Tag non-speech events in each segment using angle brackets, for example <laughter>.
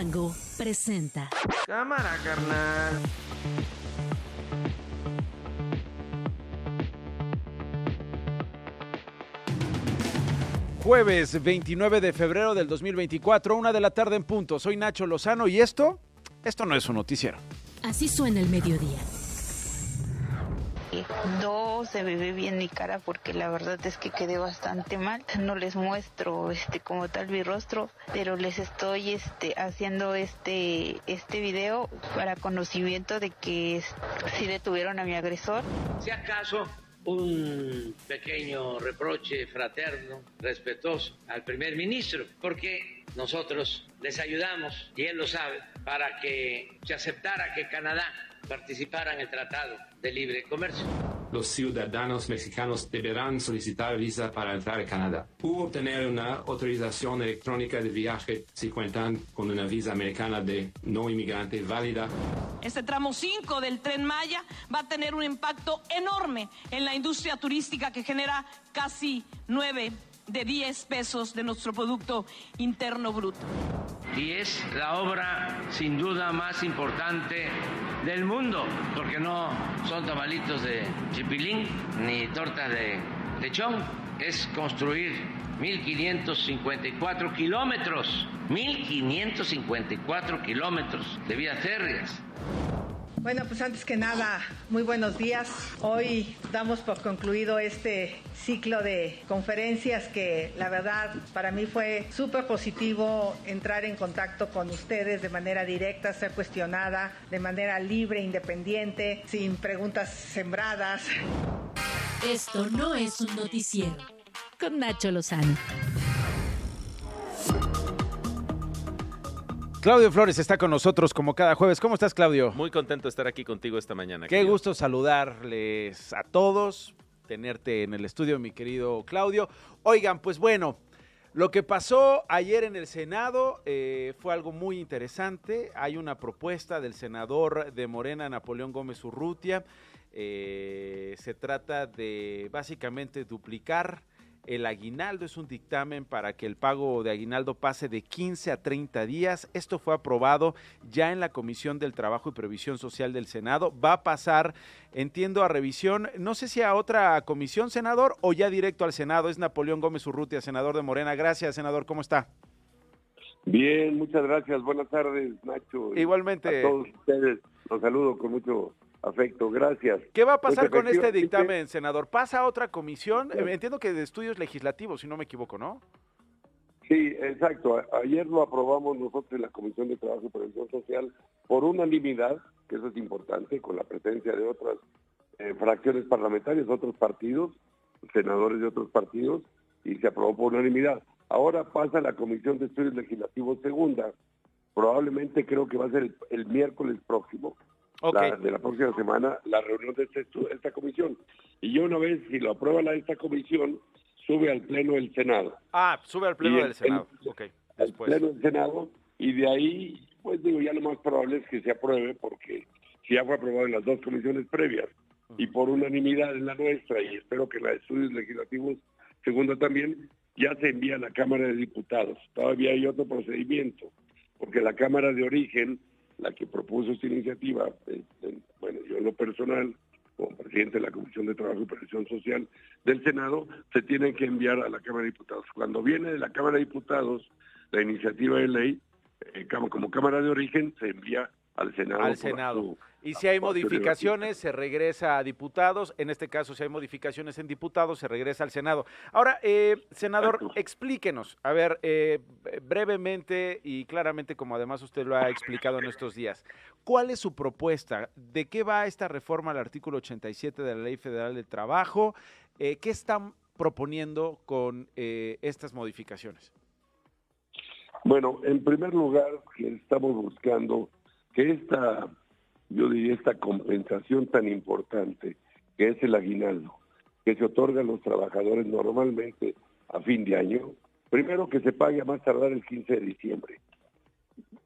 Chilango presenta. Cámara, carnal. Jueves 29 de febrero del 2024, una de la tarde en punto. Soy Nacho Lozano y esto, esto no es un noticiero. Así suena el mediodía. No se me ve bien mi cara porque la verdad es que quedé bastante mal. No les muestro este como tal mi rostro, pero les estoy este haciendo este este video para conocimiento de que sí detuvieron a mi agresor. Si acaso un pequeño reproche fraterno, respetuoso al primer ministro, porque nosotros les ayudamos, y él lo sabe, para que se aceptara que Canadá participara en el Tratado de Libre Comercio. Los ciudadanos mexicanos deberán solicitar visa para entrar a Canadá u obtener una autorización electrónica de viaje si cuentan con una visa americana de no inmigrante válida. Este tramo 5 del tren Maya va a tener un impacto enorme en la industria turística que genera casi 9 de 10 pesos de nuestro Producto Interno Bruto. Y es la obra sin duda más importante del mundo, porque no son tamalitos de chipilín ni tortas de lechón, es construir 1.554 kilómetros, 1.554 kilómetros de vías férreas. Bueno, pues antes que nada, muy buenos días. Hoy damos por concluido este ciclo de conferencias que la verdad para mí fue súper positivo entrar en contacto con ustedes de manera directa, ser cuestionada de manera libre, independiente, sin preguntas sembradas. Esto no es un noticiero. Con Nacho Lozano. Claudio Flores está con nosotros como cada jueves. ¿Cómo estás, Claudio? Muy contento de estar aquí contigo esta mañana. Qué querido. gusto saludarles a todos, tenerte en el estudio, mi querido Claudio. Oigan, pues bueno, lo que pasó ayer en el Senado eh, fue algo muy interesante. Hay una propuesta del senador de Morena, Napoleón Gómez Urrutia. Eh, se trata de básicamente duplicar el aguinaldo. Es un dictamen para que el pago de aguinaldo pase de 15 a 30 días. Esto fue aprobado ya en la Comisión del Trabajo y Previsión Social del Senado. Va a pasar, entiendo, a revisión, no sé si a otra comisión, senador, o ya directo al Senado. Es Napoleón Gómez Urrutia, senador de Morena. Gracias, senador. ¿Cómo está? Bien, muchas gracias. Buenas tardes, Nacho. Igualmente. A todos ustedes los saludo con mucho afecto. Gracias. ¿Qué va a pasar Pues, con este dictamen, senador? ¿Pasa a otra comisión? Entiendo que de estudios legislativos, si no me equivoco, ¿no? Sí, exacto. Ayer lo aprobamos nosotros en la Comisión de Trabajo y Prevención Social por unanimidad, que eso es importante, con la presencia de otras eh, fracciones parlamentarias, otros partidos, senadores de otros partidos, y se aprobó por unanimidad. Ahora pasa a la Comisión de Estudios Legislativos Segunda. Probablemente creo que va a ser el, el miércoles próximo, Ok. la- de la próxima semana, la reunión de este esta comisión. Y yo una vez, si lo aprueba la, esta comisión, sube al Pleno del Senado Ah, sube al pleno el- del Senado. ok, al después. Pleno del Senado y de ahí, pues digo, ya lo más probable es que se apruebe porque si ya fue aprobado en las dos comisiones previas y por unanimidad en la nuestra y espero que en la de estudios legislativos segunda también, ya se envía a la Cámara de Diputados. Todavía hay otro procedimiento porque la Cámara de Origen, la que propuso esta iniciativa, eh, eh, bueno, yo en lo personal, como presidente de la Comisión de Trabajo y Previsión Social del Senado, se tienen que enviar a la Cámara de Diputados. Cuando viene de la Cámara de Diputados la iniciativa de ley, eh, como Cámara de Origen, se envía al Senado. Al Senado. su- Y si hay modificaciones, se regresa a diputados. En este caso, si hay modificaciones en diputados, se regresa al Senado. Ahora, eh, senador, explíquenos, a ver, eh, brevemente y claramente, como además usted lo ha explicado en estos días, ¿cuál es su propuesta? ¿De qué va esta reforma al artículo 87 de la Ley Federal del Trabajo? Eh, ¿Qué están proponiendo con eh, estas modificaciones? Bueno, en primer lugar, estamos buscando que esta, yo diría, esta compensación tan importante, que es el aguinaldo, que se otorga a los trabajadores normalmente a fin de año, primero que se pague a más tardar el 15 de diciembre.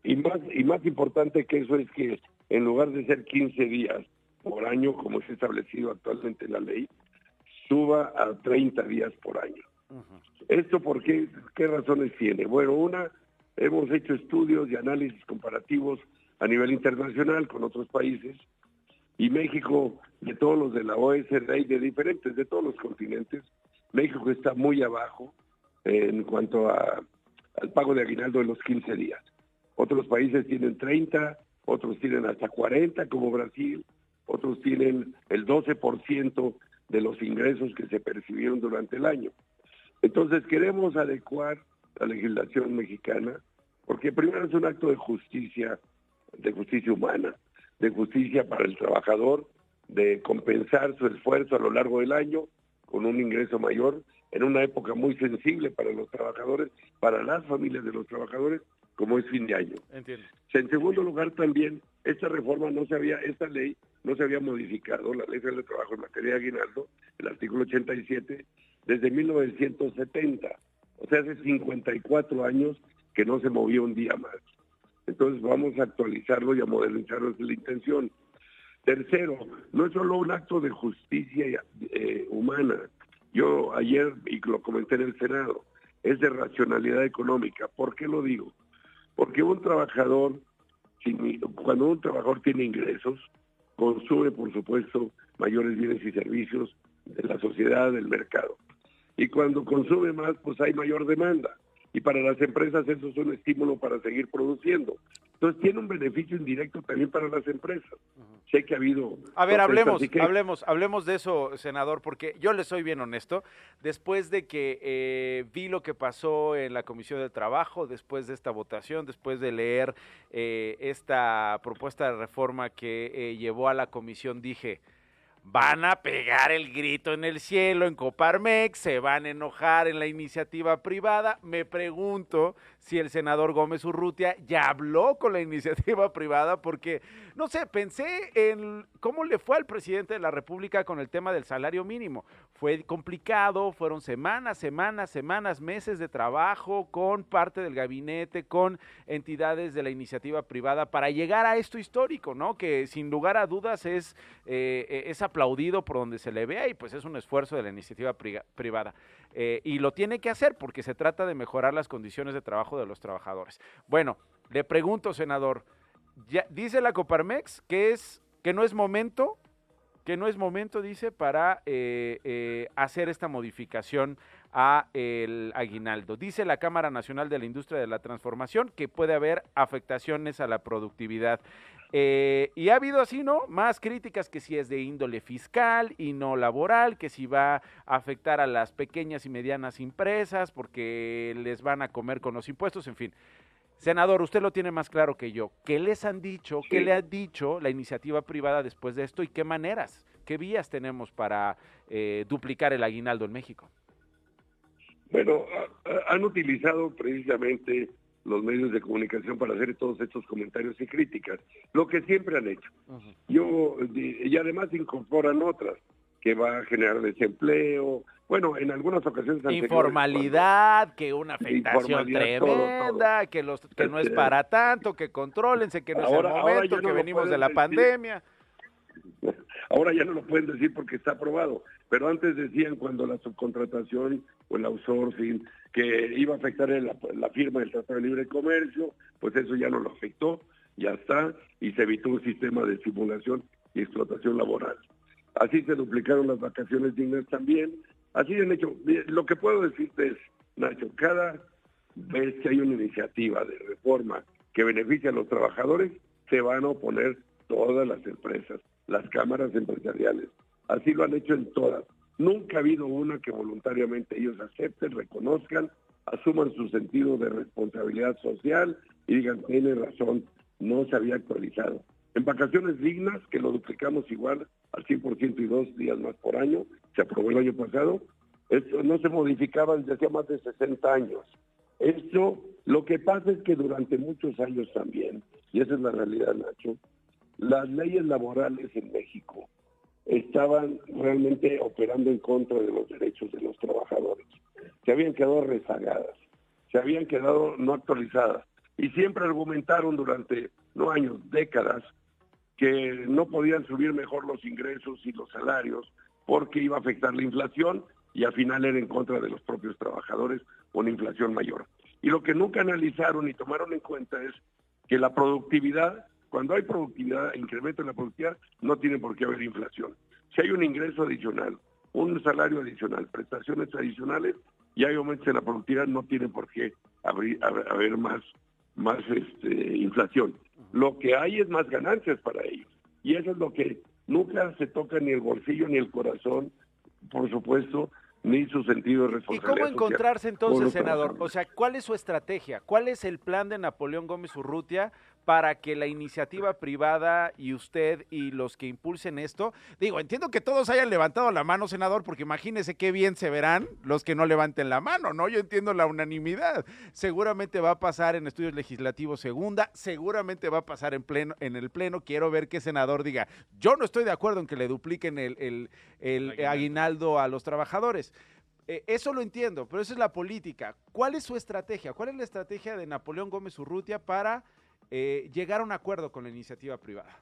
Y más, y más importante que eso es que en lugar de ser 15 días por año, como es establecido actualmente en la ley, suba a 30 días por año. ¿Esto por qué, qué razones tiene? Bueno, una, hemos hecho estudios y análisis comparativos a nivel internacional con otros países y México, de todos los de la OSD y de diferentes, de todos los continentes, México está muy abajo en cuanto a, al pago de aguinaldo de los 15 días. Otros países tienen 30, otros tienen hasta 40 como Brasil, otros tienen el 12% de los ingresos que se percibieron durante el año. Entonces queremos adecuar la legislación mexicana porque primero es un acto de justicia, de justicia humana, de justicia para el trabajador, de compensar su esfuerzo a lo largo del año con un ingreso mayor en una época muy sensible para los trabajadores, para las familias de los trabajadores, como es fin de año. Entiendo. En segundo lugar, también esta reforma no se había, esta ley no se había modificado, la ley federal de trabajo en materia de aguinaldo, el artículo 87, desde 1970. O sea, hace 54 años que no se movía un día más. Entonces vamos a actualizarlo y a modernizarlo, es la intención. Tercero, no es solo un acto de justicia eh, humana. Yo ayer, y lo comenté en el Senado, es de racionalidad económica. ¿Por qué lo digo? Porque un trabajador, cuando un trabajador tiene ingresos, consume, por supuesto, mayores bienes y servicios de la sociedad, del mercado. Y cuando consume más, pues hay mayor demanda y para las empresas eso es un estímulo para seguir produciendo. Entonces tiene un beneficio indirecto también para las empresas. Sé que ha habido... A ver, hablemos, hablemos, hablemos de eso, senador, porque yo le soy bien honesto. Después de que eh, vi lo que pasó en la Comisión de Trabajo, después de esta votación, después de leer eh, esta propuesta de reforma que eh, llevó a la comisión, dije van a pegar el grito en el cielo en Coparmex, se van a enojar en la iniciativa privada. Me pregunto si el senador Gómez Urrutia ya habló con la <laughs> iniciativa privada, porque, no sé, pensé en cómo le fue al presidente de la República con el tema del salario mínimo. Fue complicado, fueron semanas, semanas, semanas, meses de trabajo con parte del gabinete, con entidades de la iniciativa privada para llegar a esto histórico, ¿no? Que sin lugar a dudas es eh, esa aplaudido por donde se le vea y pues es un esfuerzo de la iniciativa privada. Eh, y lo tiene que hacer porque se trata de mejorar las condiciones de trabajo de los trabajadores. Bueno, le pregunto, senador, ya, dice la Coparmex que, es, que no es momento que no es momento, dice, para eh, eh, hacer esta modificación a el aguinaldo. Dice la Cámara Nacional de la Industria de la Transformación que puede haber afectaciones a la productividad. Eh, y ha habido así, ¿no? Más críticas que si es de índole fiscal y no laboral, que si va a afectar a las pequeñas y medianas empresas porque les van a comer con los impuestos, en fin. Senador, usted lo tiene más claro que yo. ¿Qué les han dicho? ¿Qué le ha dicho la iniciativa privada después de esto? ¿Y qué maneras, qué vías tenemos para eh, duplicar el aguinaldo en México? Bueno, han utilizado precisamente los medios de comunicación para hacer todos estos comentarios y críticas, lo que siempre han hecho. Yo y además incorporan otras que va a generar desempleo. Bueno, en algunas ocasiones informalidad, que una afectación tremenda, que los que no es este, para tanto, que controlense, que no es el momento, que venimos de la pandemia. <laughs> Ahora ya no lo pueden decir porque está aprobado, pero antes decían cuando la subcontratación o el outsourcing que iba a afectar la, la firma del Tratado de Libre Comercio, pues eso ya no lo afectó, ya está, y se evitó un sistema de simulación y explotación laboral. Así se duplicaron las vacaciones dignas también. Así han hecho. Lo que puedo decirte es, Nacho, cada vez que hay una iniciativa de reforma que beneficia a los trabajadores, se van a oponer todas las empresas las cámaras empresariales. Así lo han hecho en todas. Nunca ha habido una que voluntariamente ellos acepten, reconozcan, asuman su sentido de responsabilidad social y digan, tiene razón, no se había actualizado. En vacaciones dignas, que lo duplicamos igual al 100% y dos días más por año, se aprobó el año pasado, esto no se modificaba desde hace más de 60 años. Esto, lo que pasa es que durante muchos años también, y esa es la realidad, Nacho, las leyes laborales en México estaban realmente operando en contra de los derechos de los trabajadores. Se habían quedado rezagadas, se habían quedado no actualizadas y siempre argumentaron durante, no años, décadas, que no podían subir mejor los ingresos y los salarios porque iba a afectar la inflación y al final era en contra de los propios trabajadores con inflación mayor. Y lo que nunca analizaron y tomaron en cuenta es que la productividad, cuando hay productividad, incremento en la productividad, no tiene por qué haber inflación. Si hay un ingreso adicional, un salario adicional, prestaciones adicionales y hay aumentos en la productividad, no tiene por qué haber, haber más, más este, inflación. Lo que hay es más ganancias para ellos. Y eso es lo que nunca se toca ni el bolsillo ni el corazón, por supuesto, ni su sentido de responsabilidad. ¿Y cómo encontrarse entonces, senador? O sea, ¿cuál es su estrategia? ¿Cuál es el plan de Napoleón Gómez Urrutia para que la iniciativa privada y usted y los que impulsen esto, digo, entiendo que todos hayan levantado la mano, senador, porque imagínese qué bien se verán los que no levanten la mano, ¿no? Yo entiendo la unanimidad. Seguramente va a pasar en estudios legislativos segunda, seguramente va a pasar en pleno, en el pleno. Quiero ver qué senador diga, yo no estoy de acuerdo en que le dupliquen el, el, aguinaldo a los trabajadores. Eh, eso lo entiendo, pero eso es la política. ¿Cuál es su estrategia? ¿Cuál es la estrategia de Napoleón Gómez Urrutia para eh, llegar a un acuerdo con la iniciativa privada?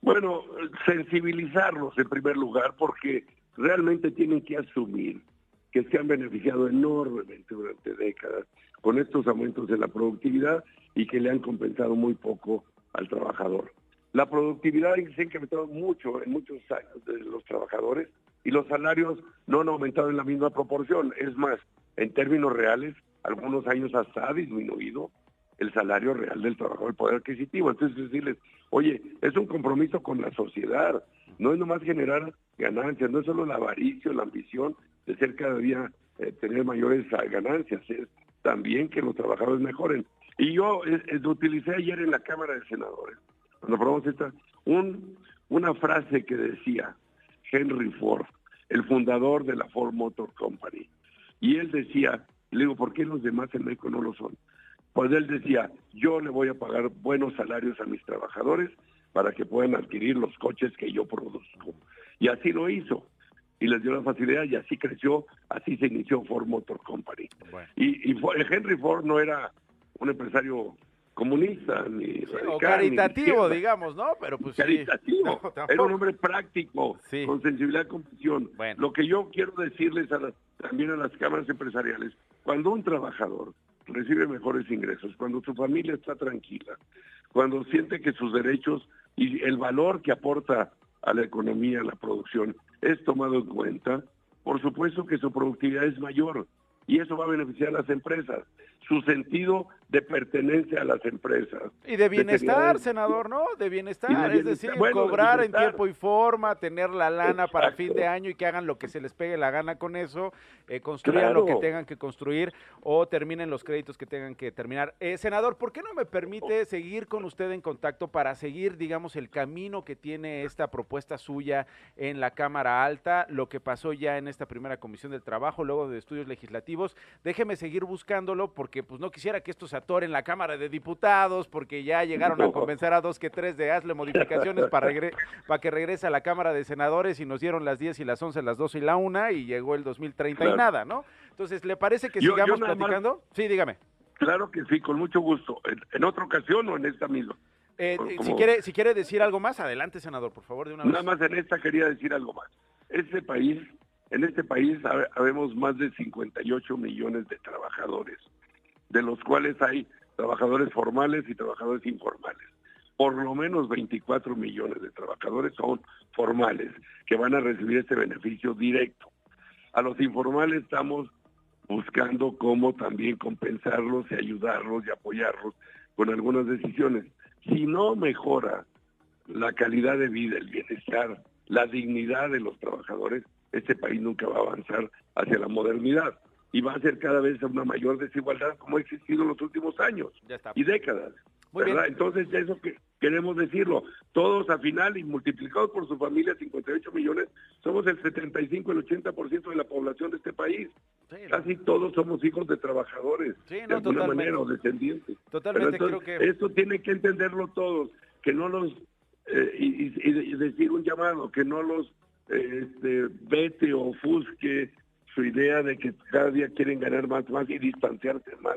Bueno, sensibilizarlos en primer lugar porque realmente tienen que asumir que se han beneficiado enormemente durante décadas con estos aumentos de la productividad y que le han compensado muy poco al trabajador. La productividad se ha incrementado mucho en muchos años de los trabajadores y los salarios no han aumentado en la misma proporción. Es más, en términos reales, algunos años hasta ha disminuido el salario real del trabajador, el poder adquisitivo. Entonces decirles, oye, es un compromiso con la sociedad, no es nomás generar ganancias, no es solo la avaricia, la ambición de ser cada día, eh, tener mayores ganancias, es también que los trabajadores mejoren. Y yo eh, eh, utilicé ayer en la Cámara de Senadores, cuando probamos esta, un, una frase que decía Henry Ford, el fundador de la Ford Motor Company. Y él decía, le digo, ¿por qué los demás en México no lo son? Pues él decía, yo le voy a pagar buenos salarios a mis trabajadores para que puedan adquirir los coches que yo produzco. Y así lo hizo. Y les dio la facilidad y así creció, así se inició Ford Motor Company. Y, Henry Ford no era un empresario comunista ni o caritativo, digamos, ¿no? Pero pues caritativo. <laughs> era un hombre práctico, con sensibilidad con visión. Lo que yo quiero decirles también a las cámaras empresariales, cuando un trabajador recibe mejores ingresos, cuando su familia está tranquila, cuando siente que sus derechos y el valor que aporta a la economía, a la producción, es tomado en cuenta, por supuesto que su productividad es mayor y eso va a beneficiar a las empresas. Su sentido de pertenencia a las empresas. Y de bienestar, senador, ¿no? De bienestar, es decir, cobrar en tiempo y forma, tener la lana para fin de año y que hagan lo que se les pegue la gana con eso, eh, construyan lo que tengan que construir o terminen los créditos que tengan que terminar. Eh, senador, ¿por qué no me permite seguir con usted en contacto para seguir, digamos, el camino que tiene esta propuesta suya en la Cámara Alta, lo que pasó ya en esta primera comisión del trabajo, luego de estudios legislativos? Déjeme seguir buscándolo porque pues no quisiera que esto se en la Cámara de Diputados porque ya llegaron a convencer a dos que tres de hazle modificaciones para, para que regrese a la Cámara de Senadores y nos dieron las 10 y las 11, las 12 y la 1 y llegó el 2030 y nada, ¿no? Entonces, ¿le parece que sigamos platicando? Sí, dígame. Claro que sí, con mucho gusto. ¿En, otra ocasión o en esta misma? Eh, si, quiere, si quiere decir algo más, adelante, senador, por favor, de una Nada más en esta quería decir algo más. Este país, en este país habemos más de 58 millones de trabajadores de los cuales hay trabajadores formales y trabajadores informales. Por lo menos 24 millones de trabajadores son formales, que van a recibir este beneficio directo. A los informales estamos buscando cómo también compensarlos y ayudarlos y apoyarlos con algunas decisiones. Si no mejora la calidad de vida, el bienestar, la dignidad de los trabajadores, este país nunca va a avanzar hacia la modernidad y va a ser cada vez una mayor desigualdad como ha existido en los últimos años y décadas. Entonces, eso que queremos decirlo. Todos a final y multiplicados por su familia, 58 millones, somos el 75, el 80% de la población de este país. Casi todos somos hijos de trabajadores, de alguna manera, o descendientes. Totalmente, creo que... Esto tiene que entenderlo todos, que no los... Eh, y, decir un llamado, que no los eh, este, vete o ofusque su idea de que cada día quieren ganar más, más y distanciarse más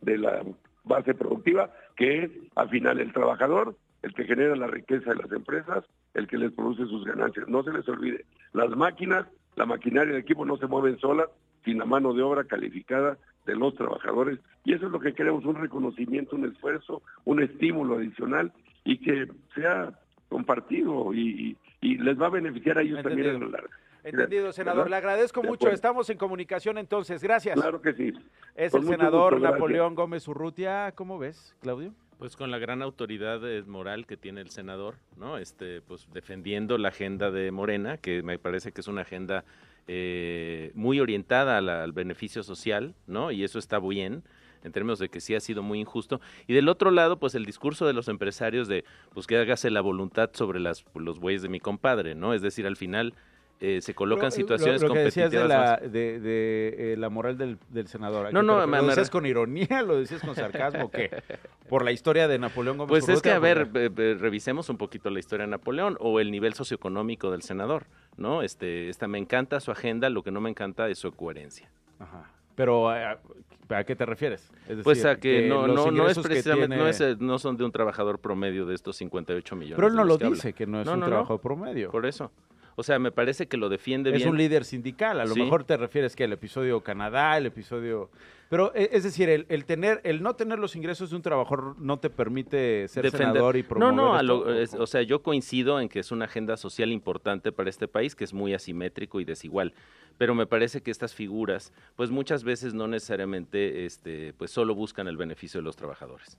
de la base productiva, que es al final el trabajador, el que genera la riqueza de las empresas, el que les produce sus ganancias. No se les olvide, las máquinas, la maquinaria, el equipo no se mueven solas, sin la mano de obra calificada de los trabajadores. Y eso es lo que queremos, un reconocimiento, un esfuerzo, un estímulo adicional y que sea compartido y, les va a beneficiar a ellos también en la larga. Entendido, senador. Le agradezco mucho. Estamos en comunicación entonces. Gracias. Claro que sí. Es el senador Napoleón Gómez Urrutia. ¿Cómo ves, Claudio? Pues con la gran autoridad eh, moral que tiene el senador, ¿no? Este, pues defendiendo la agenda de Morena, que me parece que es una agenda eh, muy orientada al beneficio social, ¿no? Y eso está bien en términos de que sí ha sido muy injusto. Y del otro lado, pues el discurso de los empresarios de, pues que hágase la voluntad sobre las, los bueyes de mi compadre, ¿no? Es decir, al final eh, se colocan situaciones lo, lo que competitivas. Decías de la, de, de, eh, la moral del, del senador. No, no, ¿Lo decías con ironía? ¿Lo decías con sarcasmo? ¿Qué? <laughs> ¿Por la historia de Napoleón Gómez Pues es que, a ver, revisemos un poquito la historia de Napoleón o el nivel socioeconómico del senador, ¿no? Este, esta, me encanta su agenda, lo que no me encanta es su coherencia. Ajá. Pero, ¿a, qué te refieres? pues a que, no, no, no es precisamente, no, es, no son de un trabajador promedio de estos 58 millones. Pero él no lo dice, que no es un trabajador promedio. Por eso. O sea, me parece que lo defiende bien. Es un líder sindical, a lo mejor te refieres que el episodio Canadá, el episodio... Pero e, es decir, el, tener, el no tener los ingresos de un trabajador no te permite ser senador y promover No, no, o sea, yo coincido en que es una agenda social importante para este país, que es muy asimétrico y desigual. Pero me parece que estas figuras, pues muchas veces no necesariamente, este, pues solo buscan el beneficio de los trabajadores.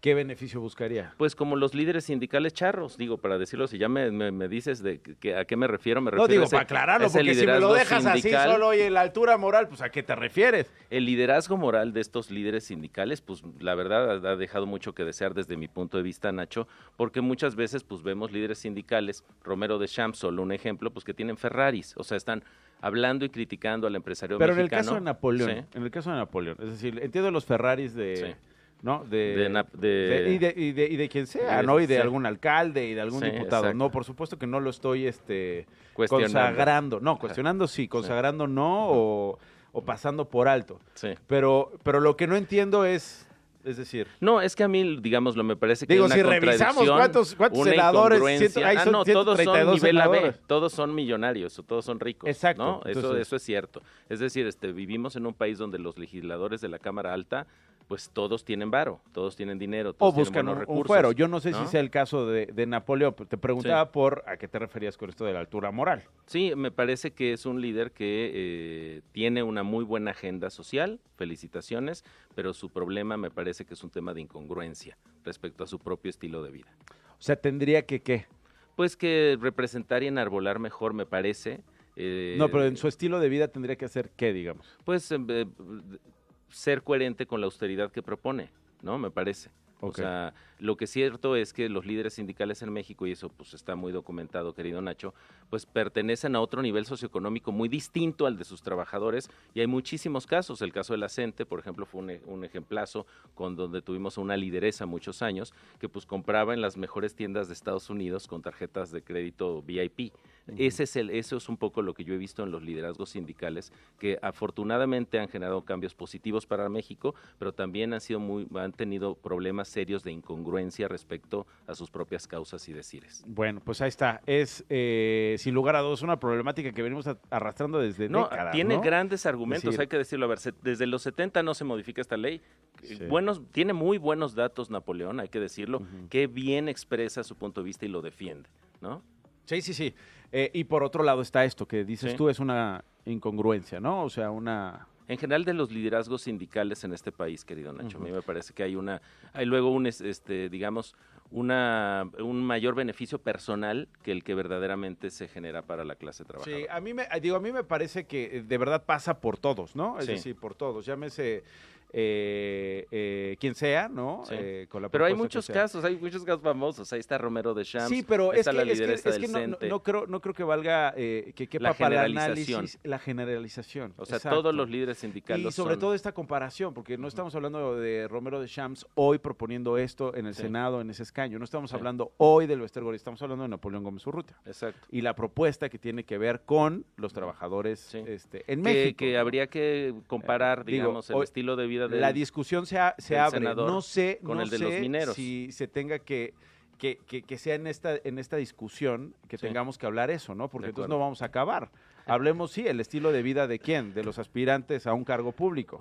¿Qué beneficio buscaría? Pues como los líderes sindicales charros, digo, para decirlo, si ya me, me, dices de que, a qué me refiero, me refiero No, digo, para aclararlo, porque si me lo dejas así solo y en la altura moral, pues ¿a qué te refieres? El liderazgo moral de estos líderes sindicales, pues la verdad ha dejado mucho que desear desde mi punto de vista, Nacho, porque muchas veces pues vemos líderes sindicales, Romero de Champs, solo un ejemplo, pues que tienen Ferraris, o sea, están hablando y criticando al empresario Pero mexicano. Pero en el caso de Napoleón, en el caso de Napoleón, es decir, entiendo los Ferraris de... ¿no? De, de, y, de, y, de, y de quien sea, ¿no? Y de algún alcalde y de algún diputado. No, por supuesto que no lo estoy este, consagrando. No, cuestionando sí, consagrando no o, o, pasando por alto. Sí. Pero, pero lo que no entiendo es... Es decir, no, es que a mí, digámoslo, me parece que digo, si revisamos cuántos, cuántos senadores, ah, no, todos son nivel AB, todos son millonarios o todos son ricos. Exacto. ¿no? Eso, eso es cierto. Es decir, este, vivimos en un país donde los legisladores de la Cámara Alta pues todos tienen varo, todos tienen dinero, todos o buscan un, recursos, fuero. Yo no sé si sea el caso de, Napoleón, te preguntaba por a qué te referías con esto de la altura moral. Sí, me parece que es un líder que eh, tiene una muy buena agenda social, felicitaciones, pero su problema me parece que es un tema de incongruencia respecto a su propio estilo de vida. O sea, tendría que qué? Pues que representar y enarbolar mejor, me parece. Eh, no, pero en su estilo de vida tendría que hacer qué, digamos. Pues eh, ser coherente con la austeridad que propone, ¿no? Me parece. O sea, lo que es cierto es que los líderes sindicales en México, y eso pues está muy documentado, querido Nacho, pues pertenecen a otro nivel socioeconómico muy distinto al de sus trabajadores y hay muchísimos casos. El caso de la CENTE, por ejemplo, fue un, un, ejemplazo con donde tuvimos una lideresa muchos años que pues compraba en las mejores tiendas de Estados Unidos con tarjetas de crédito VIP. Ese es el, eso es un poco lo que yo he visto en los liderazgos sindicales, que afortunadamente han generado cambios positivos para México, pero también han sido muy, han tenido problemas serios de incongruencia respecto a sus propias causas y decires. Bueno, pues ahí está. Es eh, sin lugar a dudas una problemática que venimos arrastrando desde no, Tiene grandes argumentos, hay que decirlo. A ver, desde los 70 no se modifica esta ley. Buenos, tiene muy buenos datos Napoleón, hay que decirlo, que bien expresa su punto de vista y lo defiende, ¿no? Sí, sí, sí. Eh, y por otro lado está esto que dices tú, es una incongruencia, ¿no? O sea, una... En general de los liderazgos sindicales en este país, querido Nacho, a mí me parece que hay una, hay luego un, este, digamos, una, un mayor beneficio personal que el que verdaderamente se genera para la clase trabajadora. Sí, a mí me, digo, a mí me parece que de verdad pasa por todos, ¿no? Es decir, por todos. Llámese eh, eh, quien sea, ¿no? Eh, pero hay muchos casos, hay muchos casos famosos. Ahí está Romero de Champs. Sí, pero es que, no, creo, no creo que valga eh, que quepa la para el análisis la generalización. O sea, todos los líderes sindicales. Y sobre todo esta comparación, porque no estamos hablando de Romero de Champs hoy proponiendo esto en el Senado, en ese escaño. No estamos hablando hoy del Westergori, estamos hablando de Napoleón Gómez Urrutia. Exacto. Y la propuesta que tiene que ver con los trabajadores este, en México. Que habría que comparar, digamos, el estilo de vida la discusión se, se abre. No sé, con no el de los mineros. si se tenga que que, que, sea en esta, en esta discusión que tengamos que hablar eso, ¿no? Porque entonces no vamos a acabar. Hablemos, sí, el estilo de vida de quién, de los aspirantes a un cargo público.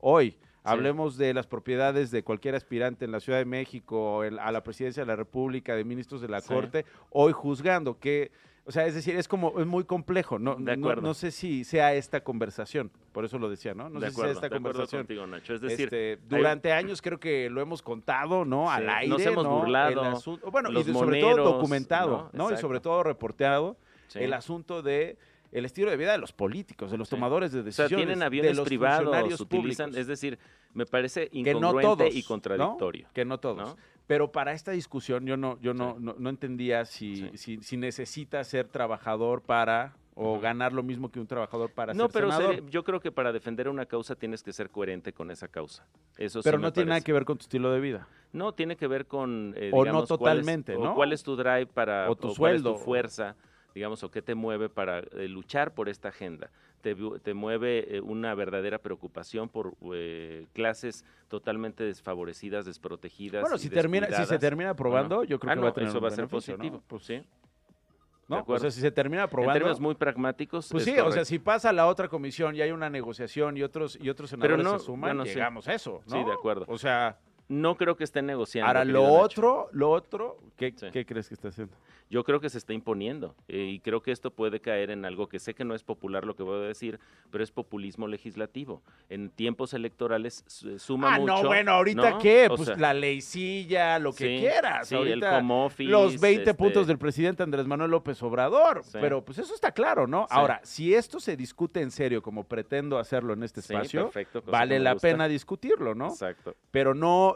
Hoy, hablemos de las propiedades de cualquier aspirante en la Ciudad de México, a la presidencia de la República, de ministros de la Corte, hoy juzgando que o sea, es decir, es como, es muy complejo. No, no, sé si sea esta conversación, por eso lo decía, ¿no? No sé si sea esta conversación. Contigo, Nacho. Es decir, este, durante años creo que lo hemos contado, ¿no? Al aire. Nos hemos burlado. bueno, y sobre todo documentado, ¿no? Y sobre todo reporteado el asunto de el estilo de vida de los políticos, de los tomadores de decisiones. O sea, tienen aviones privados, utilizan, es decir, me parece incongruente y contradictorio. Que no todos. Pero para esta discusión yo no, yo no, no, entendía si, si, si, necesita ser trabajador para o ganar lo mismo que un trabajador para no, ser senador. Pero yo creo que para defender una causa tienes que ser coherente con esa causa. Eso pero no tiene nada que ver con tu estilo de vida. No, tiene que ver con... Eh, o no totalmente, cuál ¿no? cuál es tu drive para... O tu sueldo. tu fuerza, digamos, o qué te mueve para eh, luchar por esta agenda te, mueve eh, una verdadera preocupación por eh, clases totalmente desfavorecidas, desprotegidas. Bueno, si, termina, si se termina aprobando, yo creo ah, que va a tener eso va a ser positivo. Pues sí. ¿no? O sea, si se termina aprobando. En términos muy pragmáticos. Pues sí, o sea, si pasa la otra comisión y hay una negociación y otros y otros senadores no, se suman, llegamos a eso, ¿no? Sí, de acuerdo. O sea, no creo que estén negociando. Ahora, lo otro, lo otro, ¿qué, ¿qué, crees que está haciendo? Yo creo que se está imponiendo eh, y creo que esto puede caer en algo que sé que no es popular lo que voy a decir, pero es populismo legislativo. En tiempos electorales suma ah, mucho. no, bueno, ¿ahorita qué? Pues la leycilla, lo que quieras. Sí, el home office, Los 20 este puntos del presidente Andrés Manuel López Obrador. Pero pues eso está claro, ¿no? Ahora, si esto se discute en serio, como pretendo hacerlo en este espacio, vale la pena discutirlo, ¿no? Exacto. Pero no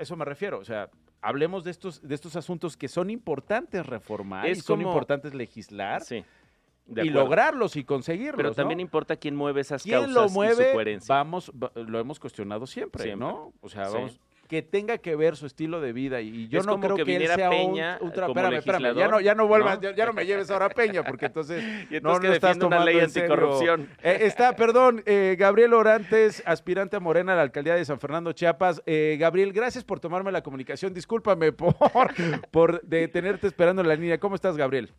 eso me refiero, o sea, hablemos de estos, de estos asuntos que son importantes reformar y son importantes legislar. y lograrlos y conseguirlos. Pero también importa quién mueve esas ¿Quién causas lo mueve, y su coherencia. Vamos, lo hemos cuestionado siempre, ¿no? O sea, vamos, que tenga que ver su estilo de vida y yo no creo que, él sea Peña un, espérame, espérame, ya no, ya no vuelvas, Ya, no me lleves ahora a Peña porque entonces, <laughs> no, no estás tomando una ley anticorrupción. Eh, está, <laughs> perdón, eh, Gabriel Orantes, aspirante a Morena a la alcaldía de San Fernando, Chiapas. Eh, Gabriel, gracias por tomarme la comunicación. Discúlpame <laughs> por, por detenerte esperando en la línea. ¿Cómo estás, Gabriel?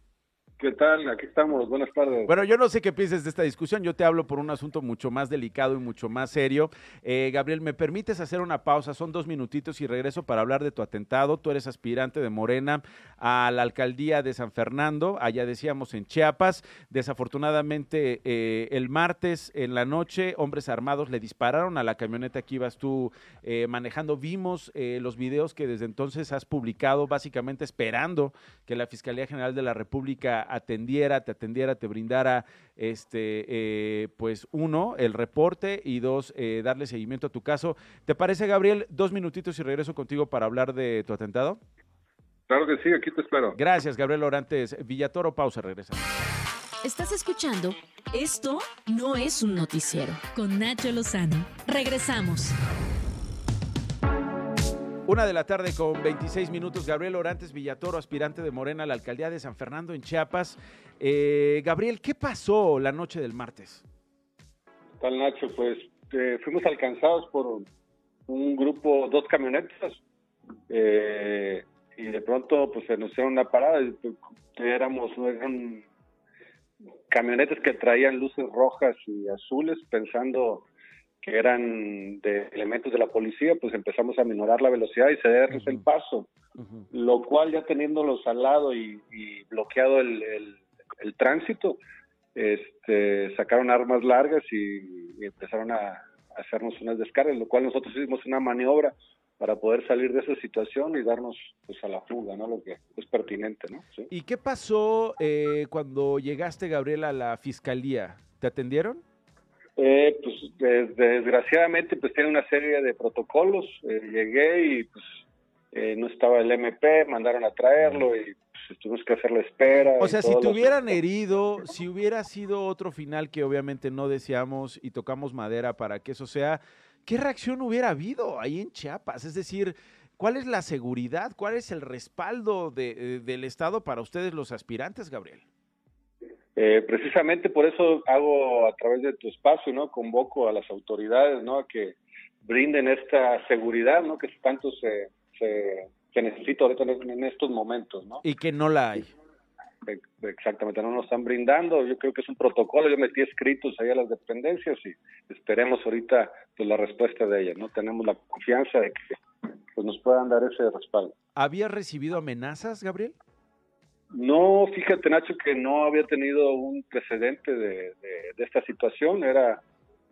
¿Qué tal? Aquí estamos. Buenas tardes. Bueno, yo no sé qué pienses de esta discusión. Yo te hablo por un asunto mucho más delicado y mucho más serio. Eh, Gabriel, ¿me permites hacer una pausa? Son dos minutitos y regreso para hablar de tu atentado. Tú eres aspirante de Morena a la alcaldía de San Fernando, allá decíamos en Chiapas. Desafortunadamente, eh, el martes en la noche, hombres armados le dispararon a la camioneta que ibas tú eh, manejando. Vimos los videos que desde entonces has publicado, básicamente esperando que la Fiscalía General de la República atendiera, te atendiera, te brindara, este, eh, pues uno, el reporte y dos, eh, darle seguimiento a tu caso. ¿Te parece, Gabriel? Dos minutitos y regreso contigo para hablar de tu atentado. Claro que sí, aquí te espero. Gracias, Gabriel Orantes. Villatoro, pausa, regresa. Estás escuchando Esto no es un noticiero con Nacho Lozano. Regresamos. Una de la tarde con 26 minutos, Gabriel Orantes Villatoro, aspirante de Morena a la alcaldía de San Fernando en Chiapas. Eh, Gabriel, ¿qué pasó la noche del martes? Tal Nacho, pues eh, fuimos alcanzados por un grupo, dos camionetas, eh, y de pronto pues se nos hicieron una parada, pues, éramos, eran camionetas que traían luces rojas y azules pensando que eran de elementos de la policía, pues empezamos a minorar la velocidad y cederles el paso, lo cual ya teniéndolos al lado y, bloqueado el, el, tránsito, este, sacaron armas largas y, empezaron a, hacernos unas descargas, lo cual nosotros hicimos una maniobra para poder salir de esa situación y darnos pues a la fuga, ¿no? Lo que es pertinente, ¿no? ¿Y qué pasó eh, cuando llegaste, Gabriel, a la fiscalía? ¿Te atendieron? Eh, pues desgraciadamente pues tiene una serie de protocolos. Eh, llegué y pues eh, no estaba el MP, mandaron a traerlo y pues, tuvimos que hacer la espera. O sea, si te hubieran herido, si hubiera sido otro final que obviamente no deseamos y tocamos madera para que eso sea, ¿qué reacción hubiera habido ahí en Chiapas? Es decir, ¿cuál es la seguridad, cuál es el respaldo de, del Estado para ustedes los aspirantes, Gabriel? Eh, precisamente por eso hago a través de tu espacio, ¿no? Convoco a las autoridades, ¿no? A que brinden esta seguridad, ¿no? Que tanto se, se se necesita ahorita en, estos momentos, ¿no? Y que no la hay. Exactamente, no nos están brindando. Yo creo que es un protocolo. Yo metí escritos ahí a las dependencias y esperemos ahorita pues, la respuesta de ellas. No tenemos la confianza de que pues, nos puedan dar ese respaldo. ¿Había recibido amenazas, Gabriel? No, fíjate Nacho que no había tenido un precedente de, de esta situación. Era,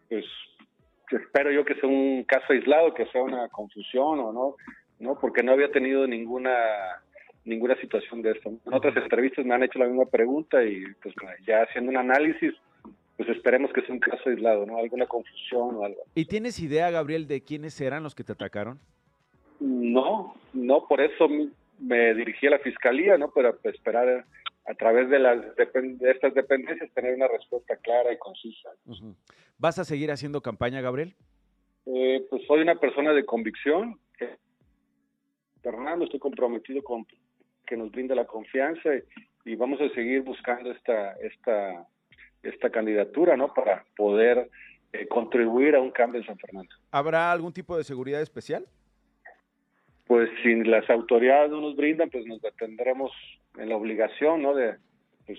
pues, espero yo que sea un caso aislado, que sea una confusión o no, no, porque no había tenido ninguna ninguna situación de esto. En otras entrevistas me han hecho la misma pregunta y pues ya haciendo un análisis, pues esperemos que sea un caso aislado, ¿no? Alguna confusión o algo. ¿Y tienes idea, Gabriel, de quiénes eran los que te atacaron? No, no, por eso me dirigí a la fiscalía, ¿no? Para esperar a través de, las de estas dependencias tener una respuesta clara y concisa. ¿Vas a seguir haciendo campaña, Gabriel? Eh, pues soy una persona de convicción. Fernando, estoy comprometido con que nos brinda la confianza y, vamos a seguir buscando esta esta esta candidatura, ¿no? Para poder eh, contribuir a un cambio en San Fernando. ¿Habrá algún tipo de seguridad especial? Pues si las autoridades no nos brindan, pues nos tendremos en la obligación, ¿no? De pues,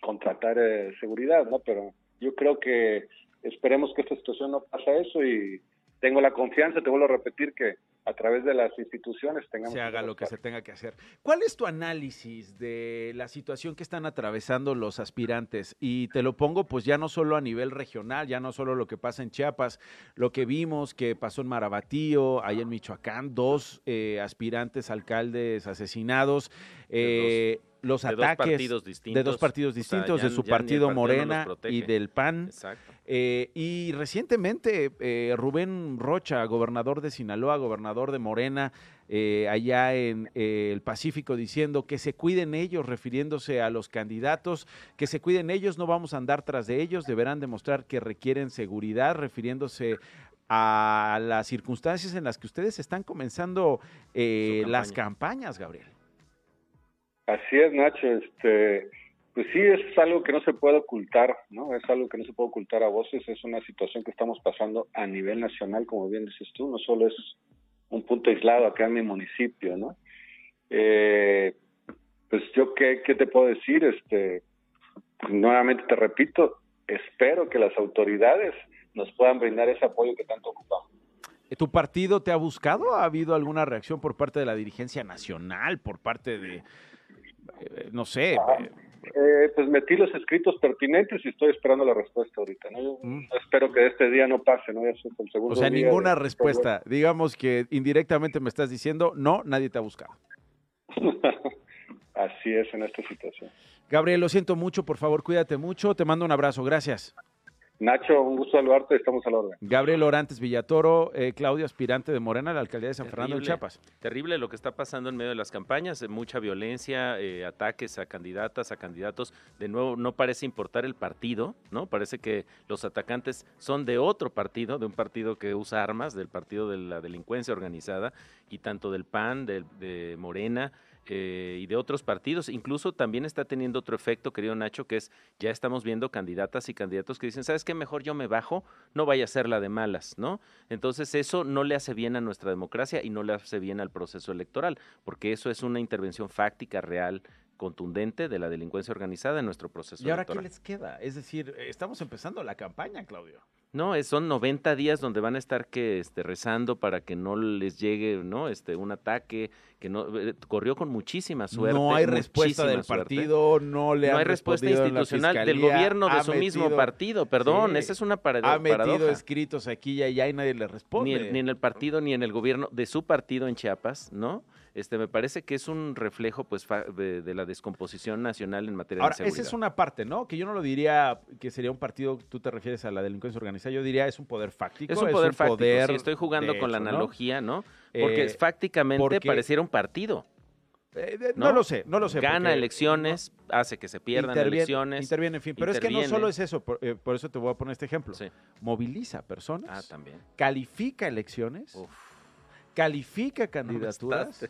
contratar eh, seguridad, ¿no? Pero yo creo que esperemos que esta situación no pase eso y tengo la confianza, te vuelvo a repetir que a través de las instituciones tengamos se haga lo que se tenga que hacer. ¿Cuál es tu análisis de la situación que están atravesando los aspirantes? Y te lo pongo pues ya no solo a nivel regional, ya no solo lo que pasa en Chiapas, lo que vimos que pasó en Marabatío, ahí en Michoacán, dos eh, aspirantes alcaldes asesinados. Eh, los ataques dos partidos distintos, de dos partidos distintos, de su partido, Morena y del PAN. Eh, y recientemente eh, Rubén Rocha, gobernador de Sinaloa, gobernador de Morena, eh, allá en el Pacífico, diciendo que se cuiden ellos, refiriéndose a los candidatos, que se cuiden ellos, no vamos a andar tras de ellos, deberán demostrar que requieren seguridad, refiriéndose a las circunstancias en las que ustedes están comenzando las campañas, Gabriel. Así es, Nacho. Este, pues sí, es algo que no se puede ocultar, ¿no? Es algo que no se puede ocultar a voces. Es una situación que estamos pasando a nivel nacional, como bien dices tú. No solo es un punto aislado acá en mi municipio, ¿no? Eh, pues yo qué, qué te puedo decir, este, nuevamente te repito, espero que las autoridades nos puedan brindar ese apoyo que tanto ocupamos. ¿Tu partido te ha buscado? ¿Ha habido alguna reacción por parte de la dirigencia nacional, por parte de, no sé. Eh, pues metí los escritos pertinentes y estoy esperando la respuesta ahorita. ¿no? Mm. espero que este día no pase, ¿no? Ya es el segundo o sea, ninguna respuesta. Digamos que indirectamente me estás diciendo, no, nadie te ha buscado. <laughs> Así es en esta situación. Gabriel, lo siento mucho, por favor, cuídate mucho. Te mando un abrazo, gracias. Nacho, un gusto saludarte, estamos a la orden. Gabriel Orantes Villatoro, eh, Claudio, aspirante de Morena la alcaldía de San Fernando de Chiapas. Terrible lo que está pasando en medio de las campañas, eh, mucha violencia, eh, ataques a candidatas, a candidatos. De nuevo, no parece importar el partido, ¿no? Parece que los atacantes son de otro partido, de un partido que usa armas, del partido de la delincuencia organizada, y tanto del PAN, de Morena. Eh, y de otros partidos. Incluso también está teniendo otro efecto, querido Nacho, que es ya estamos viendo candidatas y candidatos que dicen, ¿sabes qué? Mejor yo me bajo, no vaya a ser la de malas, ¿no? Entonces eso no le hace bien a nuestra democracia y no le hace bien al proceso electoral, porque eso es una intervención fáctica, real, contundente de la delincuencia organizada en nuestro proceso electoral. ¿Y ahora qué les queda? Es decir, estamos empezando la campaña, Claudio. No, son 90 días donde van a estar que este rezando para que no les llegue, ¿no? Este un ataque que no eh, corrió con muchísima suerte. No hay respuesta del partido, no le No hay respuesta institucional del gobierno de su mismo partido, perdón, esa es una paradoja. Ha metido escritos aquí y allá y nadie le responde. ni en el partido ni en el gobierno de su partido en Chiapas, ¿no? Este me parece que es un reflejo pues de, la descomposición nacional en materia Ahora, de seguridad. esa es una parte, ¿no? Que yo no lo diría que sería un partido, tú te refieres a la delincuencia organizada, yo diría es un poder fáctico. Es un poder fáctico, sí, estoy jugando con la analogía, ¿no? Porque eh, fácticamente pareciera un partido. Eh, ¿no? lo sé, no lo sé. Gana elecciones, hace que se pierdan elecciones. Interviene, en fin. Pero es que no solo es eso, eh, por, eso te voy a poner este ejemplo. Moviliza personas. Ah, también. Califica elecciones. Uf califica candidaturas,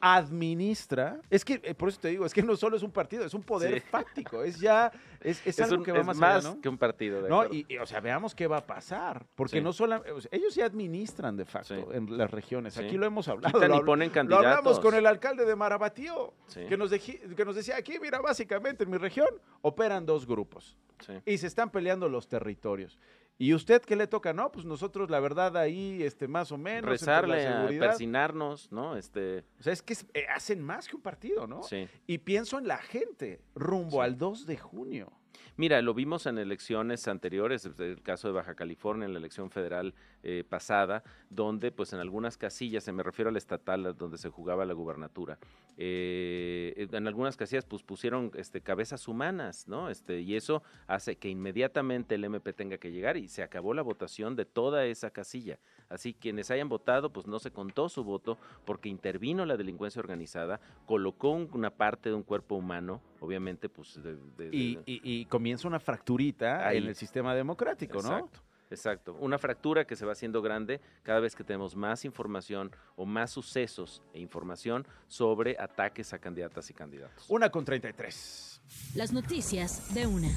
administra. Es que, eh, por eso te digo, es que no solo es un partido, es un poder Sí. fáctico. Es ya, es, es Es, algo un- que va es más, allá, ¿no? que un partido. de No, y, y, o sea, veamos qué va a pasar. Porque Sí. no solo, ellos sí administran de facto Sí. en las regiones. Aquí lo hemos hablado. Quitan lo, y ponen lo hablamos candidatos. con el alcalde de Marabatío, que, nos deji- que nos decía, aquí, mira, básicamente en mi región operan dos grupos y se están peleando los territorios. ¿Y usted qué le toca? No, pues nosotros la verdad ahí, este, más o menos. Rezarle, a persinarnos, ¿no? Este, O sea, es que eh, hacen más que un partido, ¿no? sí. Y pienso en la gente rumbo Sí. al 2 de junio. Mira, lo vimos en elecciones anteriores, el caso de Baja California, en la elección federal eh, pasada, donde pues en algunas casillas, se me refiero a la estatal, donde se jugaba la gubernatura, eh, en algunas casillas pues pusieron este, cabezas humanas, ¿no? Este, y eso hace que inmediatamente el MP tenga que llegar y se acabó la votación de toda esa casilla. Así quienes hayan votado, pues no se contó su voto porque intervino la delincuencia organizada, colocó un- una parte de un cuerpo humano, obviamente pues de- de- de- Y, comienza una fracturita Ahí. en el sistema democrático, ¿no? Exacto. Exacto, una fractura que se va haciendo grande cada vez que tenemos más información o más sucesos e información sobre ataques a candidatas y candidatos. Una con 33. Las noticias de una.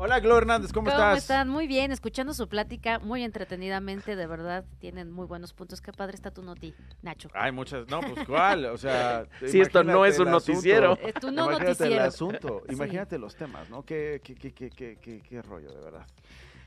Hola, Glo Hernández, ¿cómo, ¿Cómo estás? están? Muy bien, escuchando su plática muy entretenidamente, de verdad, tienen muy buenos puntos. Qué padre está tu noti, Nacho. Hay muchas, no, pues cuál, o sea... <laughs> Sí, esto no es un noticiero. Es tu no imagínate el noticiero. Sí. imagínate los temas, ¿no? Qué, qué, qué, qué, qué, qué- qué rollo, de verdad.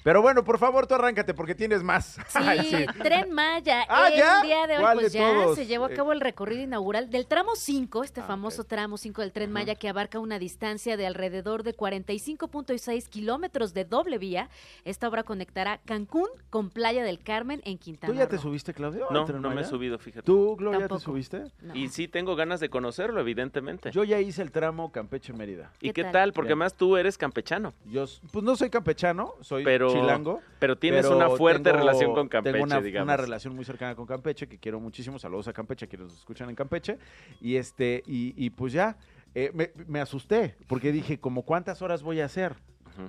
Pero bueno, por favor, tú arráncate porque tienes más. <laughs> Sí, Ay, Tren Maya. <laughs> Ah, el ¿ya? día de hoy, ¿Cuál pues de ya todos? se llevó a Eh, cabo el recorrido inaugural del tramo 5, este Ah, famoso tramo 5 del Tren Maya que abarca una distancia de alrededor de 45.6 kilómetros de doble vía. Esta obra conectará Cancún con Playa del Carmen en Quintana ¿Tú ya te subiste, Claudio? No, no me he subido, fíjate. ¿Tú, Glo, ya te Tampoco. subiste? No. Y sí tengo ganas de conocerlo, evidentemente. Yo ya hice el tramo Campeche-Mérida. ¿Y ¿Qué qué tal? tal? Porque Bien. más tú eres campechano, Yo, pues no soy campechano, soy pero, chilango. pero tienes pero una fuerte tengo- relación con Campeche, Tengo una, digamos. una relación muy cercana con Campeche, que quiero muchísimo. Saludos a Campeche, quienes nos escuchan en Campeche. Y este, y, y pues ya, eh, me, me asusté, porque dije, como cuántas horas voy a hacer?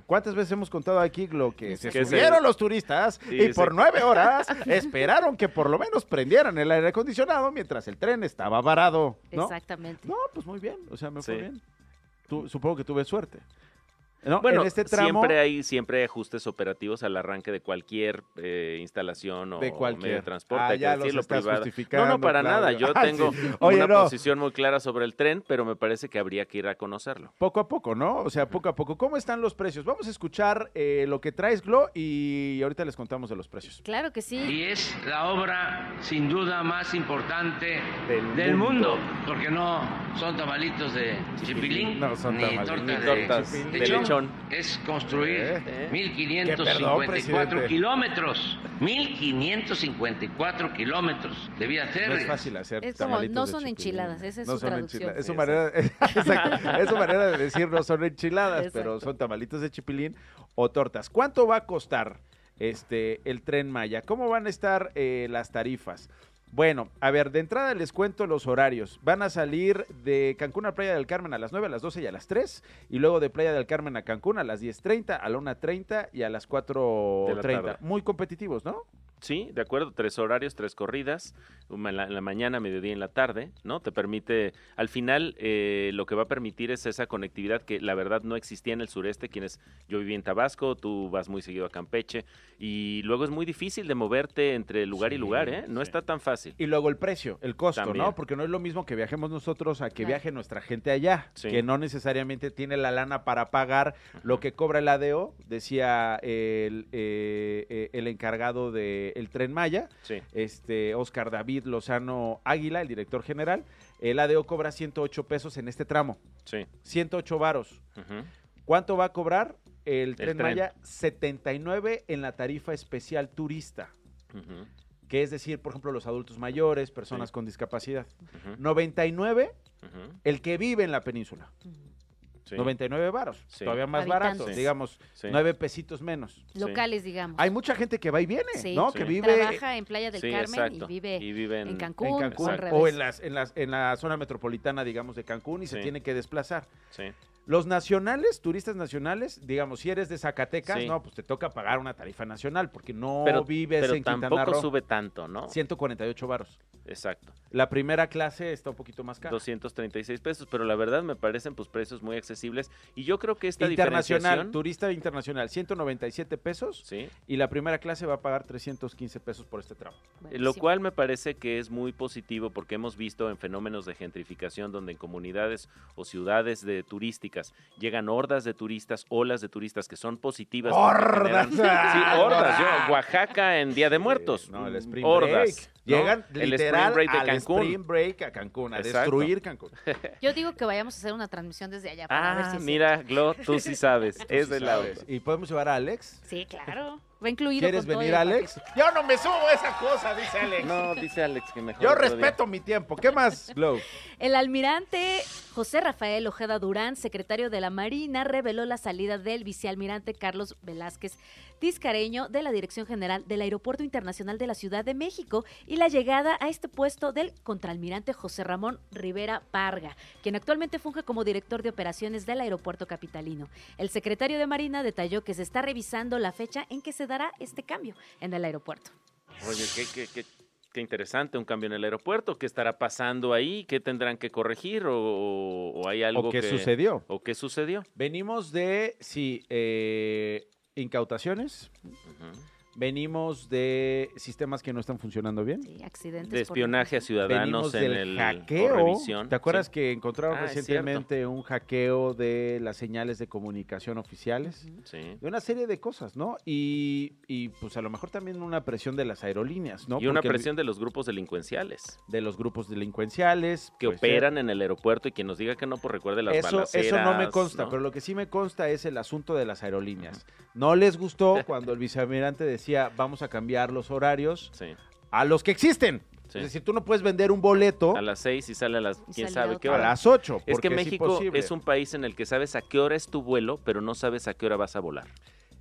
¿Cuántas veces hemos contado aquí lo que se Que se- subieron los turistas Sí, y sí. por nueve horas <laughs> esperaron que por lo menos prendieran el aire acondicionado mientras el tren estaba varado, ¿no? Exactamente. No, pues muy bien, o sea, me fue Sí. bien. Tú- supongo que tuve suerte. No, Bueno, en este tramo siempre hay siempre hay ajustes operativos al arranque de cualquier eh, instalación o De medio cualquier. de transporte, Ah, ya los estás justificando, No, no, para Claudio. nada. Yo <laughs> Ah, tengo sí. Oye, una no. posición muy clara sobre el tren, pero me parece que habría que ir a conocerlo. Poco a poco, ¿no? O sea, poco a poco. ¿Cómo están los precios? Vamos a escuchar eh, lo que traes, Glo, y ahorita les contamos de los precios. Claro que sí. Y es la obra sin duda más importante Del del, mundo. mundo. porque no son tamalitos de chipilín, No son ni tamales, tortas, ni de, de de lechón. Es construir Eh, eh. 1554 presidente. kilómetros, 1554 kilómetros de vía No es fácil hacer Es como, no son enchiladas, esa es No su son traducción. Es su manera, <laughs> es su manera de decir no son enchiladas, pero son tamalitos de chipilín o tortas. ¿Cuánto va a costar este el tren Maya? ¿Cómo van a estar eh, las tarifas? Bueno, a ver, de entrada les cuento los horarios. Van a salir de Cancún a Playa del Carmen a las 9, a las 12 y a las 3. Y luego de Playa del Carmen a Cancún a las 10.30, a la 1.30 y a las De la 4.30. tarde. Muy competitivos, ¿no? Sí, de acuerdo, tres horarios, tres corridas, una en la, en la mañana, mediodía y en la tarde, ¿no? Te permite, al final, eh, lo que va a permitir es esa conectividad que la verdad no existía en el sureste, quienes, yo viví en Tabasco, tú vas muy seguido a Campeche, y luego es muy difícil de moverte entre lugar y lugar, ¿eh? No sí. está tan fácil. Y luego el precio, el costo, También. ¿no? Porque no es lo mismo que viajemos nosotros a que viaje nuestra gente allá, Sí. que no necesariamente tiene la lana para pagar lo que cobra el ADO, decía el, eh, eh, el encargado del Tren Maya, Sí, este Oscar David Lozano Águila, el director general. El ADO cobra 108 pesos en este tramo, sí. 108 varos. ¿Cuánto va a cobrar? El Tren tren. Maya 79 en la tarifa especial turista, que es decir, por ejemplo, los adultos mayores, personas Sí. con discapacidad. ujú, 99 ujú, el que vive en la península. Sí, 99 varos, Sí. todavía más Habitantes. barato, Sí. digamos, sí. 9 pesitos menos. Locales, digamos. Hay mucha gente que va y viene, Sí. ¿no? Sí. Que vive Trabaja en Playa del Sí, Carmen exacto. y vive Y vive en, en- Cancún, en Cancún o al o revés. en, las, en, las, en la zona metropolitana, digamos, de Cancún y se tiene que desplazar. Los nacionales, turistas nacionales, digamos, si eres de Zacatecas, Sí. no, pues te toca pagar una tarifa nacional porque no pero, vives pero en Quintana tampoco Roo. sube tanto, ¿no? 148 varos. Exacto. La primera clase está un poquito más cara. 236 pesos, pero la verdad me parecen pues precios muy accesibles y yo creo que esta Internacional, turista internacional, 197 pesos Sí. y la primera clase va a pagar 315 pesos por este tramo. Eh, Lo cual me parece que es muy positivo porque hemos visto en fenómenos de gentrificación donde en comunidades o ciudades de turísticas llegan hordas de turistas, olas de turistas que son positivas. ¡Hordas! generan- <laughs> Sí, hordas. Yo, Oaxaca en Día de Muertos. No, el Spring hordas. Break. ¿no? Llegan el literal Spring Break de al Cancún. Spring Break a Cancún, a Exacto. destruir Cancún. <laughs> Yo digo que vayamos a hacer una transmisión desde allá para ver Ah, si mira, Glo, tú sí sabes. <laughs> es Sí del sabes. auto. ¿Y podemos llevar a Alex? Sí, claro. Va incluido ¿Quieres con todo venir, el Alex? paquete. Yo no me subo a esa cosa, dice Alex. No, dice Alex que mejor. Yo otro día. respeto mi tiempo. ¿Qué más, Glow? El almirante José Rafael Ojeda Durán, secretario de la Marina, reveló la salida del vicealmirante Carlos Velázquez Tiscareño de la Dirección General del Aeropuerto Internacional de la Ciudad de México y la llegada a este puesto del contraalmirante José Ramón Rivera Parga, quien actualmente funge como director de operaciones del aeropuerto capitalino. El secretario de Marina detalló que se está revisando la fecha en que se dará este cambio en el aeropuerto. Oye, qué, qué, qué, qué interesante, un cambio en el aeropuerto. ¿Qué estará pasando ahí? ¿Qué tendrán que corregir? ¿O, o hay algo ¿O qué que- sucedió? ¿O qué sucedió? Venimos de, sí, eh, incautaciones. Venimos de sistemas que no están funcionando bien. Sí, accidentes. De por espionaje a ciudadanos Venimos en del el hackeo. revisión. ¿Te acuerdas Sí. que encontraron Ah, recientemente un hackeo de las señales de comunicación oficiales? Sí. De una serie de cosas, ¿no? Y, y, pues a lo mejor también una presión de las aerolíneas, ¿no? y una Porque el- presión de los grupos delincuenciales de los grupos delincuenciales. que puede ser. operan en el aeropuerto y quien nos diga que no, pues recuerde las Eso, eso no me balaceras, consta, ¿no? pero lo que sí me consta es el asunto de las aerolíneas. No les gustó cuando el vicealmirante decía vamos a cambiar los horarios Sí. a los que existen. Sí. Es decir, tú no puedes vender un boleto A las seis y sale a las quién sabe qué a las 8. Es que porque México es un país en el que sabes a qué hora es tu vuelo, pero no sabes a qué hora vas a volar.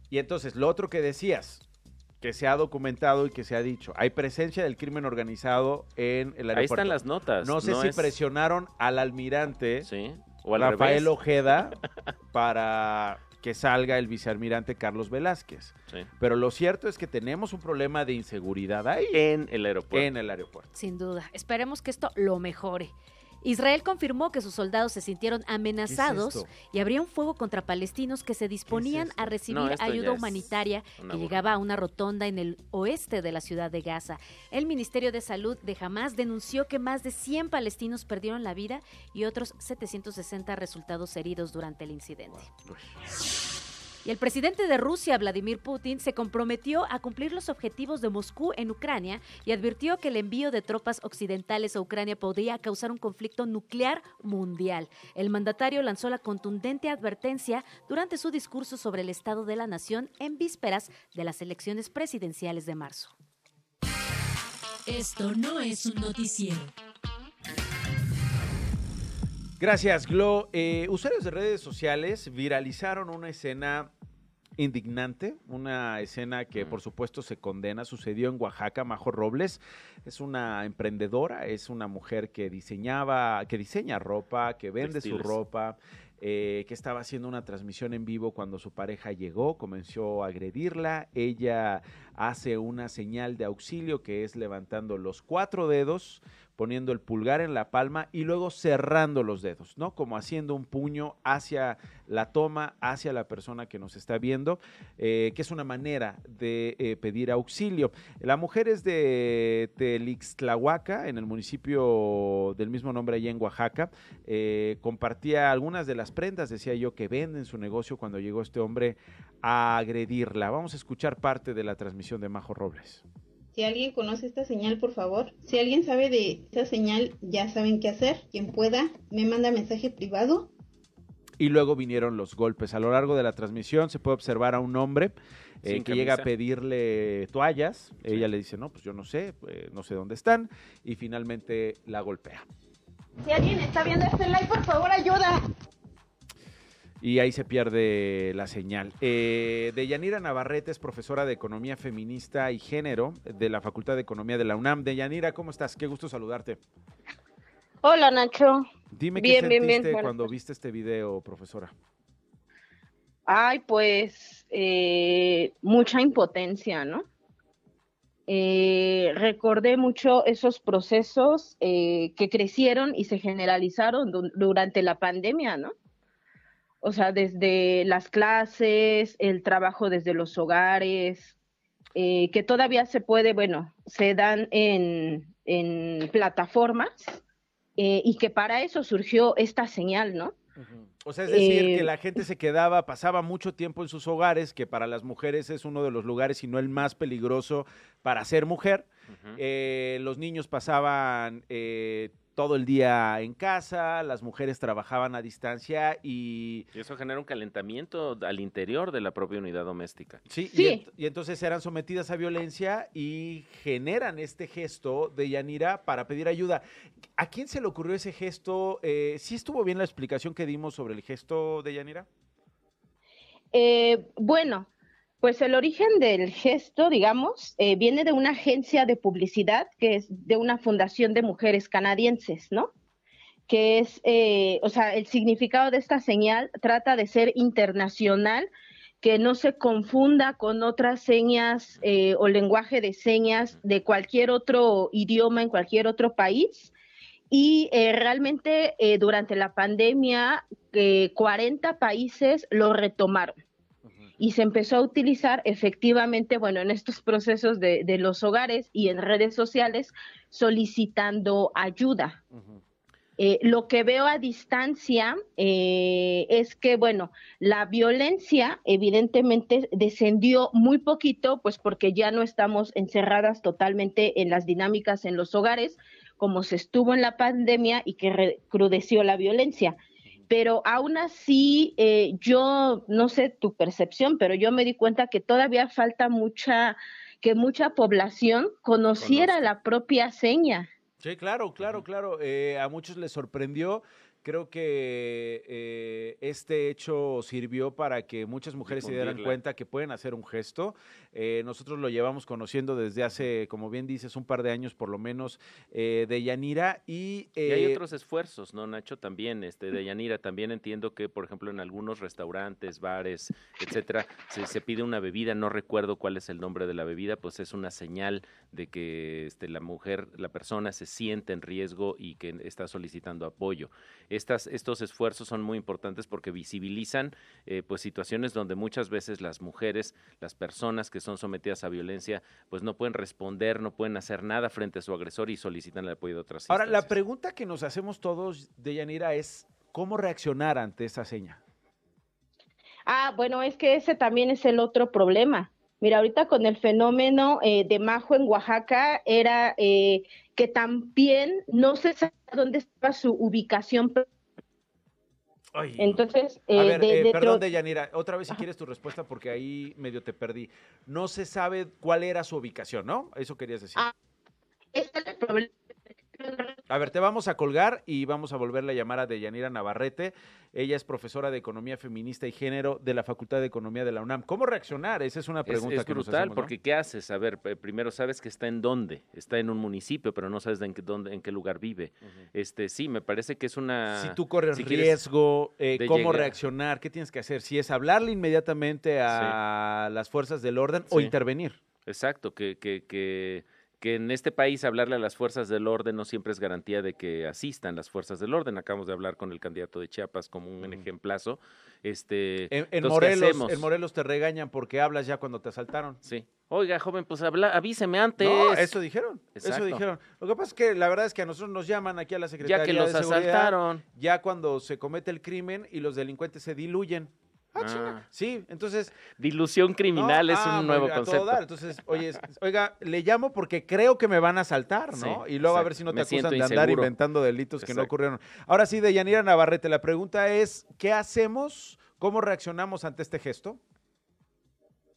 Y entonces, lo otro que decías, que se ha documentado y que se ha dicho, hay presencia del crimen organizado en el aeropuerto. Ahí están las notas. No sé si es- presionaron al almirante Sí. O al Rafael revés. Ojeda <laughs> para que salga el vicealmirante Carlos Velázquez. Sí. Pero lo cierto es que tenemos un problema de inseguridad ahí En el aeropuerto. en el aeropuerto. Sin duda. Esperemos que esto lo mejore. Israel confirmó que sus soldados se sintieron amenazados y habría un fuego contra palestinos que se disponían a recibir No, ayuda humanitaria que llegaba a una rotonda en el oeste de la ciudad de Gaza. El Ministerio de Salud de Hamas denunció que más de 100 palestinos perdieron la vida y otros 760 resultados heridos durante el incidente. Y el presidente de Rusia, Vladimir Putin, se comprometió a cumplir los objetivos de Moscú en Ucrania y advirtió que el envío de tropas occidentales a Ucrania podría causar un conflicto nuclear mundial. El mandatario lanzó la contundente advertencia durante su discurso sobre el estado de la nación en vísperas de las elecciones presidenciales de marzo. Esto no es un noticiero. Gracias, Glo. Eh, usuarios de redes sociales viralizaron una escena indignante, una escena que por supuesto se condena, sucedió en Oaxaca, Majo Robles. Es una emprendedora, es una mujer que diseñaba, que diseña ropa, que vende su ropa, eh, que estaba haciendo una transmisión en vivo cuando su pareja llegó, comenzó a agredirla, ella hace una señal de auxilio que es levantando los cuatro dedos, poniendo el pulgar en la palma y luego cerrando los dedos, ¿no? Como haciendo un puño hacia la toma, hacia la persona que nos está viendo, eh, que es una manera de eh, pedir auxilio. La mujer es de Telixtlahuaca, en el municipio del mismo nombre allá en Oaxaca. Eh, compartía algunas de las prendas, decía yo, que vende en su negocio cuando llegó este hombre a agredirla. Vamos a escuchar parte de la transmisión de Majo Robles. Si alguien conoce esta señal, por favor. Si alguien sabe de esta señal, ya saben qué hacer. Quien pueda, me manda mensaje privado. Y luego vinieron los golpes. A lo largo de la transmisión se puede observar a un hombre eh, que llega a pedirle toallas. Ella le dice, no, pues yo no sé, eh, no sé dónde están. Y finalmente la golpea. Si alguien está viendo este live, por favor, ayuda. Y ahí se pierde la señal. Eh, Deyanira Navarrete es profesora de Economía Feminista y Género de la Facultad de Economía de la UNAM. Deyanira, ¿cómo estás? Qué gusto saludarte. Hola Nacho. Dime qué Bien, bien, sentiste bien, cuando viste este video, profesora. Ay, pues eh, mucha impotencia, ¿no? Eh, recordé mucho esos procesos eh, que crecieron y se generalizaron du- durante la pandemia, ¿no? O sea, desde las clases, el trabajo desde los hogares, eh, que todavía se puede, bueno, se dan en, en plataformas eh, y que para eso surgió esta señal, ¿no? O sea, es decir, Eh, que la gente se quedaba, pasaba mucho tiempo en sus hogares, que para las mujeres es uno de los lugares, si no el más peligroso para ser mujer. Eh, los niños pasaban eh, todo el día en casa, las mujeres trabajaban a distancia y... Y eso genera un calentamiento al interior de la propia unidad doméstica. Sí, Y, ent- y entonces eran sometidas a violencia y generan este gesto de Yanira para pedir ayuda. ¿A quién se le ocurrió ese gesto? Eh, ¿Sí estuvo bien la explicación que dimos sobre el gesto de Yanira? Eh, bueno, pues el origen del gesto, digamos, eh, viene de una agencia de publicidad que es de una fundación de mujeres canadienses, ¿no? Que es, eh, o sea, el significado de esta señal trata de ser internacional, que no se confunda con otras señas eh, o lenguaje de señas de cualquier otro idioma en cualquier otro país. Y eh, realmente durante la pandemia, eh, 40 países lo retomaron y se empezó a utilizar efectivamente, bueno, en estos procesos de, de los hogares y en redes sociales solicitando ayuda. Eh, lo que veo a distancia eh, es que, bueno, la violencia evidentemente descendió muy poquito, pues porque ya no estamos encerradas totalmente en las dinámicas en los hogares, como se estuvo en la pandemia y que recrudeció la violencia pero aún así eh, yo no sé tu percepción, pero yo me di cuenta que todavía falta mucha que mucha población conociera la propia seña. Sí, claro, claro, claro. Eh, a muchos les sorprendió. Creo que eh, este hecho sirvió para que muchas mujeres se dieran cuenta que pueden hacer un gesto. Eh, nosotros lo llevamos conociendo desde hace, como bien dices, un par de años por lo menos eh, de Yanira. Y, Y hay eh, otros esfuerzos, ¿no, Nacho? También, este, de Yanira, también entiendo que, por ejemplo, en algunos restaurantes, bares, etcétera, se, se pide una bebida, no recuerdo cuál es el nombre de la bebida, pues es una señal de que este, la mujer, la persona se siente en riesgo y que está solicitando apoyo. Estas, estos esfuerzos son muy importantes porque visibilizan eh, pues situaciones donde muchas veces las mujeres, las personas que son sometidas a violencia, pues no pueden responder, no pueden hacer nada frente a su agresor y solicitan el apoyo de otras ahora, la pregunta que nos hacemos todos de Yanira es, ¿cómo reaccionar ante esa seña? Ah, bueno, es que ese también es el otro problema. Mira, ahorita con el fenómeno eh, de Majo en Oaxaca era eh, que también no se sabía dónde estaba su ubicación. Entonces, A eh, ver, de- eh, de perdón, tro- Deyanira, otra vez si quieres tu respuesta porque ahí medio te perdí. No se sabe cuál era su ubicación, ¿no? Eso querías decir. Ah, ese es el problema. A ver, te vamos a colgar y vamos a volverle a llamar a Deyanira Navarrete. Ella es profesora de Economía Feminista y Género de la Facultad de Economía de la UNAM. ¿Cómo reaccionar? Esa es una Es- pregunta es, que nos brutal, porque ¿qué haces? A ver, p- primero sabes que está en dónde, está en un municipio, pero no sabes de en qué, dónde, en qué lugar vive. Este, sí, me parece que es una. Si tú corres si riesgo, eh, ¿cómo llegar- reaccionar? ¿Qué tienes que hacer? Si es hablarle inmediatamente a las fuerzas del orden o intervenir. Exacto, que, que, que, que en este país hablarle a las fuerzas del orden no siempre es garantía de que asistan las fuerzas del orden. Acabamos de hablar con el candidato de Chiapas como un ejemplazo. Este, En, en entonces, ¿qué Morelos, en Morelos te regañan porque hablas ya cuando te asaltaron. Sí. Oiga, joven, pues habla, avíseme antes. No, eso dijeron. Exacto. Eso dijeron. Lo que pasa es que la verdad es que a nosotros nos llaman aquí a la Secretaría Ya que los de asaltaron. Ya cuando se comete el crimen y los delincuentes se diluyen. Ah, chinga. Sí, entonces. Dilución criminal No, es ah, un muy- nuevo a todo concepto. dar. Entonces, oye, oiga, le llamo porque creo que me van a asaltar, ¿no? Sí, y luego a ver si no te Me acusan de andar inseguro. inventando delitos que no ocurrieron. Ahora sí, de Yanira Navarrete, la pregunta es: ¿qué hacemos? ¿Cómo reaccionamos ante este gesto?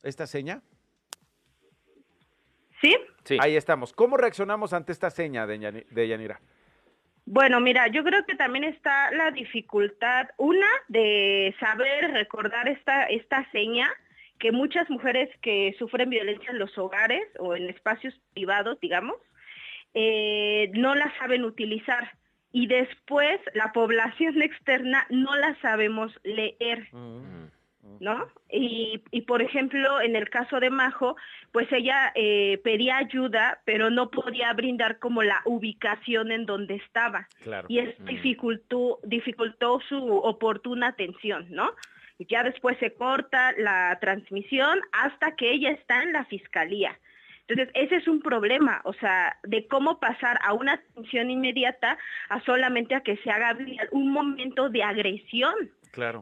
¿Esta seña? ¿Sí? Ahí estamos. ¿Cómo reaccionamos ante esta seña de Yanira? Bueno, mira, yo creo que también está la dificultad, una, de saber recordar esta, esta seña que muchas mujeres que sufren violencia en los hogares o en espacios privados, digamos, eh, no la saben utilizar. y después la población <laughs> externa no la sabemos leer. ¿No? Y, y, por ejemplo, en el caso de Majo, pues ella eh, pedía ayuda, pero no podía brindar como la ubicación en donde estaba. Y eso dificultó, dificultó su oportuna atención, ¿no? Ya después se corta la transmisión hasta que ella está en la fiscalía. Entonces, ese es un problema, o sea, de cómo pasar a una atención inmediata a solamente a que se haga un momento de agresión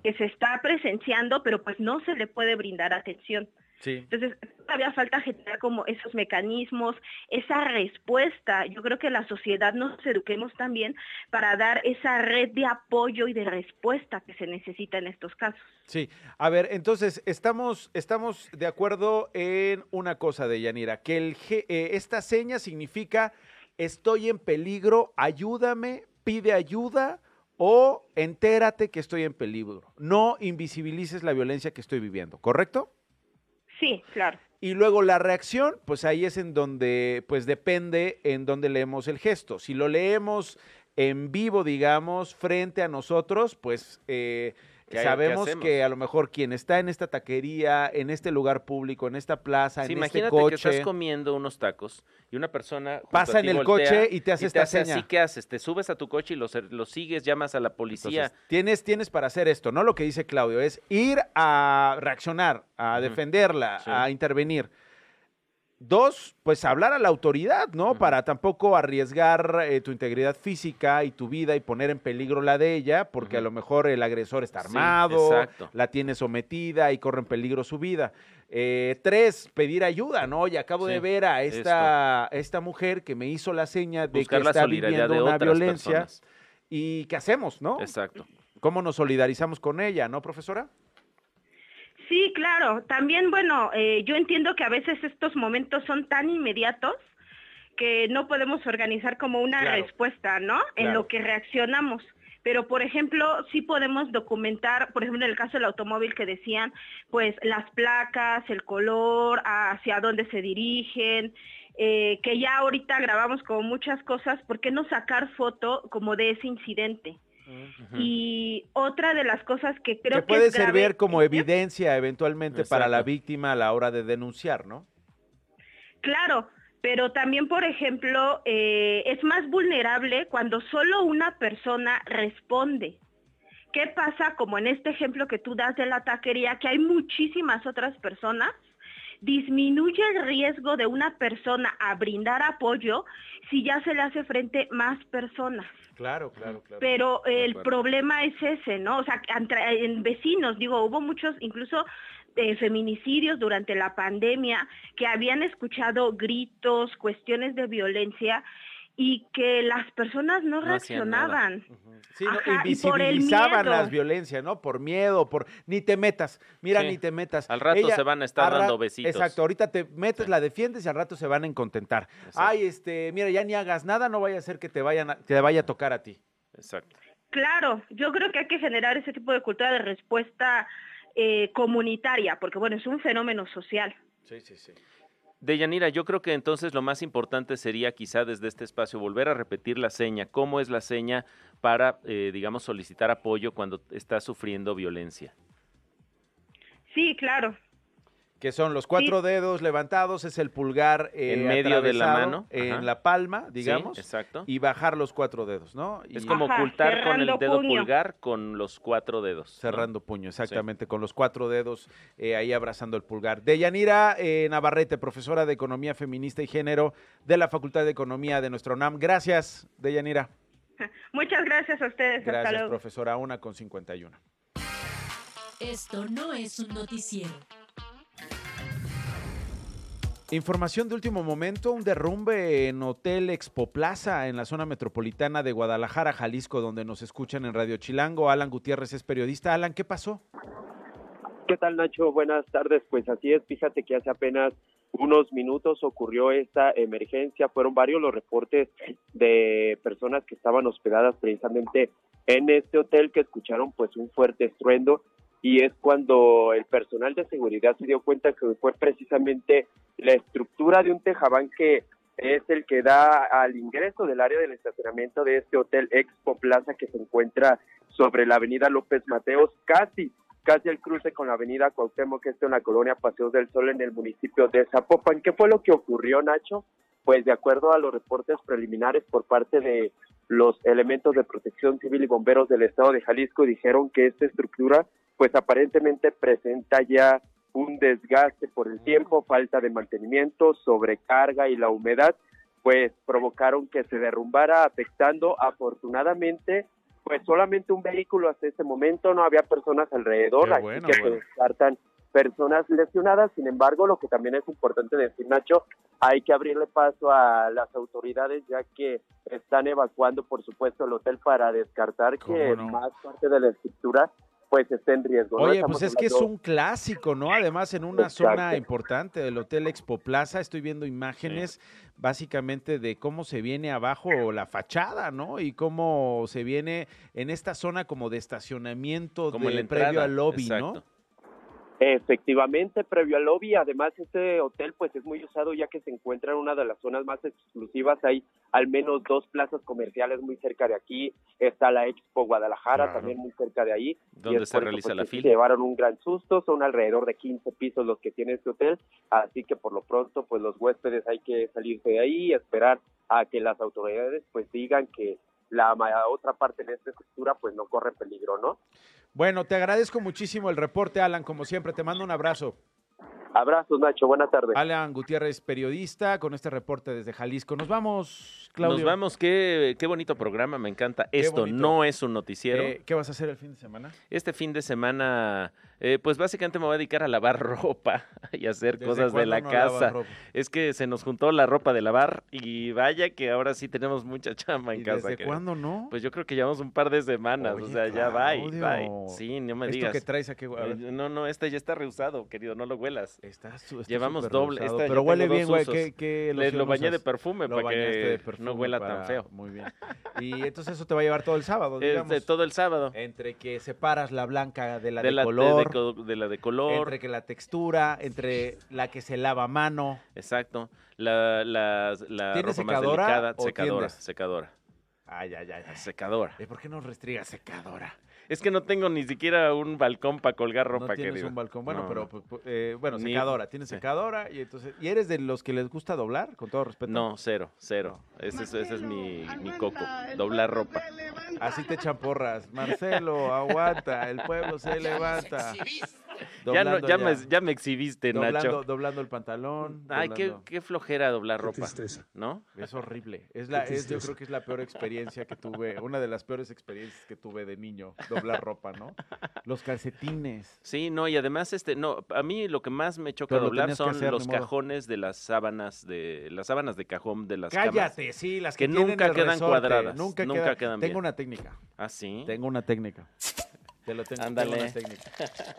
que se está presenciando, pero pues no se le puede brindar atención. Entonces, todavía falta generar como esos mecanismos, esa respuesta. Yo creo que la sociedad nos eduquemos también para dar esa red de apoyo y de respuesta que se necesita en estos casos. Sí, a ver, entonces estamos, estamos de acuerdo en una cosa de Yanira, que el eh, esta seña significa estoy en peligro, ayúdame, pide ayuda o entérate que estoy en peligro. No invisibilices la violencia que estoy viviendo, ¿correcto? Sí, claro. Y luego la reacción, pues ahí es en donde, pues depende en donde leemos el gesto. Si lo leemos en vivo, digamos, frente a nosotros, pues eh, Sabemos que a lo mejor quien está en esta taquería, en este lugar público, en esta plaza, en este coche. que estás comiendo unos tacos y una persona pasa en el coche y te hace esta seña. Así, ¿qué haces? Te subes a tu coche y lo, sigues, llamas a la policía. tienes, tienes para hacer esto, ¿no? Lo que dice Claudio es ir a reaccionar, a defenderla, a intervenir. Dos, pues hablar a la autoridad, ¿no? Para tampoco arriesgar eh, tu integridad física y tu vida y poner en peligro la de ella, porque a lo mejor el agresor está armado, la tiene sometida y corre en peligro su vida. Eh, tres, pedir ayuda, ¿no? Y acabo de ver a esta, esta mujer que me hizo la seña de que está viviendo una violencia. ¿Y qué hacemos, no? Exacto. ¿Cómo nos solidarizamos con ella, no, profesora? Sí, claro. También, bueno, eh, yo entiendo que a veces estos momentos son tan inmediatos que no podemos organizar como una respuesta, ¿no? En lo que reaccionamos. Pero, por ejemplo, sí podemos documentar, por ejemplo, en el caso del automóvil que decían, pues las placas, el color, hacia dónde se dirigen, eh, que ya ahorita grabamos como muchas cosas, ¿por qué no sacar foto como de ese incidente? Y otra de las cosas que creo que, puede servir como evidencia eventualmente para la víctima a la hora de denunciar, ¿no? Claro, pero también, por ejemplo, eh, es más vulnerable cuando solo una persona responde. ¿Qué pasa como en este ejemplo que tú das de la taquería, que hay muchísimas otras personas? Disminuye el riesgo de una persona a brindar apoyo si ya se le hace frente más personas. Claro, claro, claro. Pero el problema es ese, ¿no? O sea, en vecinos, digo, hubo muchos, incluso eh, feminicidios durante la pandemia, que habían escuchado gritos, cuestiones de violencia y que las personas no, reaccionaban. Sí, invisibilizaban las violencias, ¿no? Por miedo, por ni te metas, mira, ni te metas. Al rato se van a estar dando besitos. Exacto, ahorita te metes, la defiendes y al rato se van a contentar. Ay, este, mira, ya ni hagas nada, no vaya a ser que te vayan a, te vaya a tocar a ti. Exacto. Claro, yo creo que hay que generar ese tipo de cultura de respuesta eh, comunitaria, porque bueno, es un fenómeno social. Sí, sí, sí. Deyanira, yo creo que entonces lo más importante sería quizá desde este espacio volver a repetir la seña. ¿Cómo es la seña para, eh, digamos, solicitar apoyo cuando está sufriendo violencia? Sí, claro que son los cuatro dedos levantados, es el pulgar eh, en medio de la mano, en la palma, digamos, exacto. y bajar los cuatro dedos, ¿no? Es como ocultar con el dedo pulgar con los cuatro dedos. Cerrando puño, exactamente, con los cuatro dedos eh, ahí abrazando el pulgar. Deyanira eh, Navarrete, profesora de Economía Feminista y Género de la Facultad de Economía de nuestro UNAM. Gracias, Deyanira. <laughs> Muchas gracias a ustedes. Gracias, profesora. Una con 51. Esto no es un noticiero. Información de último momento, un derrumbe en Hotel Expo Plaza en la zona metropolitana de Guadalajara, Jalisco, donde nos escuchan en Radio Chilango. Alan Gutiérrez es periodista. Alan, ¿qué pasó? ¿Qué tal Nacho? Buenas tardes. Pues así es, fíjate que hace apenas unos minutos ocurrió esta emergencia. Fueron varios los reportes de personas que estaban hospedadas precisamente en este hotel que escucharon pues un fuerte estruendo y es cuando el personal de seguridad se dio cuenta que fue precisamente la estructura de un tejabán que es el que da al ingreso del área del estacionamiento de este hotel Expo Plaza que se encuentra sobre la avenida López Mateos, casi, casi el cruce con la avenida Cuauhtémoc, que está en la colonia Paseos del Sol en el municipio de Zapopan. ¿Qué fue lo que ocurrió, Nacho? Pues de acuerdo a los reportes preliminares por parte de los elementos de protección civil y bomberos del estado de Jalisco, dijeron que esta estructura pues aparentemente presenta ya un desgaste por el tiempo, falta de mantenimiento, sobrecarga y la humedad, pues provocaron que se derrumbara afectando afortunadamente pues solamente un vehículo hasta ese momento, no había personas alrededor, Qué así bueno, que se descartan personas lesionadas, sin embargo, lo que también es importante decir, Nacho, hay que abrirle paso a las autoridades ya que están evacuando, por supuesto, el hotel para descartar que más parte de la estructura pues esté en riesgo. Oye, pues es que es un clásico, ¿no? Además, en una Exacto. zona importante del Hotel Expo Plaza, estoy viendo imágenes básicamente de cómo se viene abajo la fachada, ¿no? Y cómo se viene en esta zona como de estacionamiento Como de previo al lobby, ¿no? Efectivamente, previo al lobby, además este hotel pues es muy usado ya que se encuentra en una de las zonas más exclusivas, hay al menos dos plazas comerciales muy cerca de aquí, está la Expo Guadalajara Claro. también muy cerca de ahí. y Donde se realiza pues, la fila. se llevaron un gran susto, son alrededor de 15 pisos los que tiene este hotel, así que por lo pronto pues los huéspedes hay que salirse de ahí y esperar a que las autoridades pues digan que la otra parte de esta estructura pues no corre peligro, ¿no? Bueno, te agradezco muchísimo el reporte, Alan, como siempre, te mando un abrazo. Abrazos, Nacho, buenas tardes. Alan Gutiérrez, periodista, con este reporte desde Jalisco. Nos vamos, Claudio. Nos vamos, qué, qué bonito programa, me encanta. Esto bonito. no es un noticiero. Eh, ¿Qué vas a hacer el fin de semana? Este fin de semana, eh, pues básicamente me voy a dedicar a lavar <laughs> ropa y hacer ¿Desde cosas de la no casa. Es que se nos juntó la ropa de lavar y vaya que ahora sí tenemos mucha chamba en ¿Y casa. desde cuándo no? Pues yo creo que llevamos un par de semanas, o sea, ya bye. Sí, no me ¿Esto digas. que traes aquí? Eh, No, no, este ya está reusado, querido, no lo huelas. Está está Llevamos doble. esta pero huele bien, güey. usos. ¿Qué, qué Le- lo bañé de perfume Lo para que perfume no huela para- tan feo. Muy bien. Y entonces eso te va a llevar todo el sábado, <laughs> digamos. todo el sábado. Entre que separas la blanca de la de, de, la, de- color, de de la de color. entre que la textura, entre la que se lava a mano. Exacto. La, la, la ¿Tiene ropa más secadora delicada, o secadora, tiendes? secadora. Ay, ay, ay. ay. Secadora. ¿Y por qué no restrigas secadora? Es que no tengo ni siquiera un balcón para colgar ropa, no tienes querido. un balcón. Bueno, No, pero pues, pues, eh, bueno, Ni- secadora. Tienes sí. secadora y entonces ¿y eres de los que les gusta doblar? Con todo respeto. No, cero, cero. Ese, es- ese es mi, mi coco. Doblar ropa. Así te champorras. Marcelo, aguanta, el pueblo se levanta. <laughs> Ya, no, Doblando ya, Me, ya me exhibiste, doblando, Nacho. doblando el pantalón. Ay, qué, doblando. qué flojera doblar ropa. ¿No? Es horrible. Es la, Qué es, yo tristeza. creo que es la peor experiencia que tuve, una de las peores experiencias que tuve de niño, doblar ropa, ¿no? Los calcetines. Sí, no, y además, este, no, a mí lo que más me choca Pero doblar son hacer, los cajones de las sábanas de, las sábanas de cajón de las camas. Cállate, sí, las que, que nunca quedan resorte, cuadradas. Nunca, Nunca queda- quedan Tengo bien. una técnica. ¿Ah, sí? Tengo una técnica. Te lo tengo, tengo Ándale. una técnica.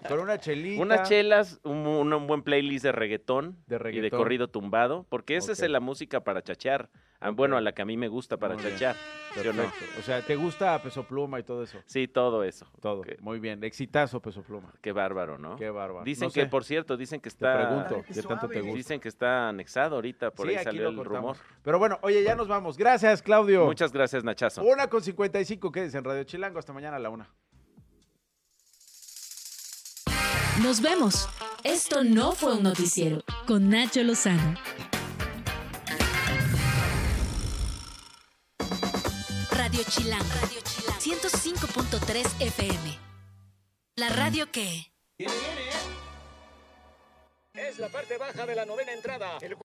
Con una chelita. Unas chelas, un, un- un buen playlist de reggaetón, De y de corrido tumbado, porque esa es la música para chachear. Ah, Bueno, a la que a mí me gusta para Muy chachear. ¿sí o no? O sea, ¿te gusta Peso Pluma y todo eso? Sí, todo eso. Todo. Muy bien. Exitazo Peso Pluma. Qué bárbaro, ¿no? Qué bárbaro. Dicen No que, sé. por cierto, dicen que Te está... pregunto, ¿qué tanto te gusta? Dicen que está anexado ahorita, por Sí, ahí aquí salió lo el contamos. rumor. Pero bueno, oye, ya nos vamos. Gracias, Claudio. Muchas gracias, Nachazo. Una con 55, quédense en Radio Chilango. Hasta mañana a la una. Nos vemos. Esto no fue un noticiero. Con Nacho Lozano. Radio Chilango. Radio Chilango. 105.3 FM. La radio que... Es la parte baja de la novena entrada. El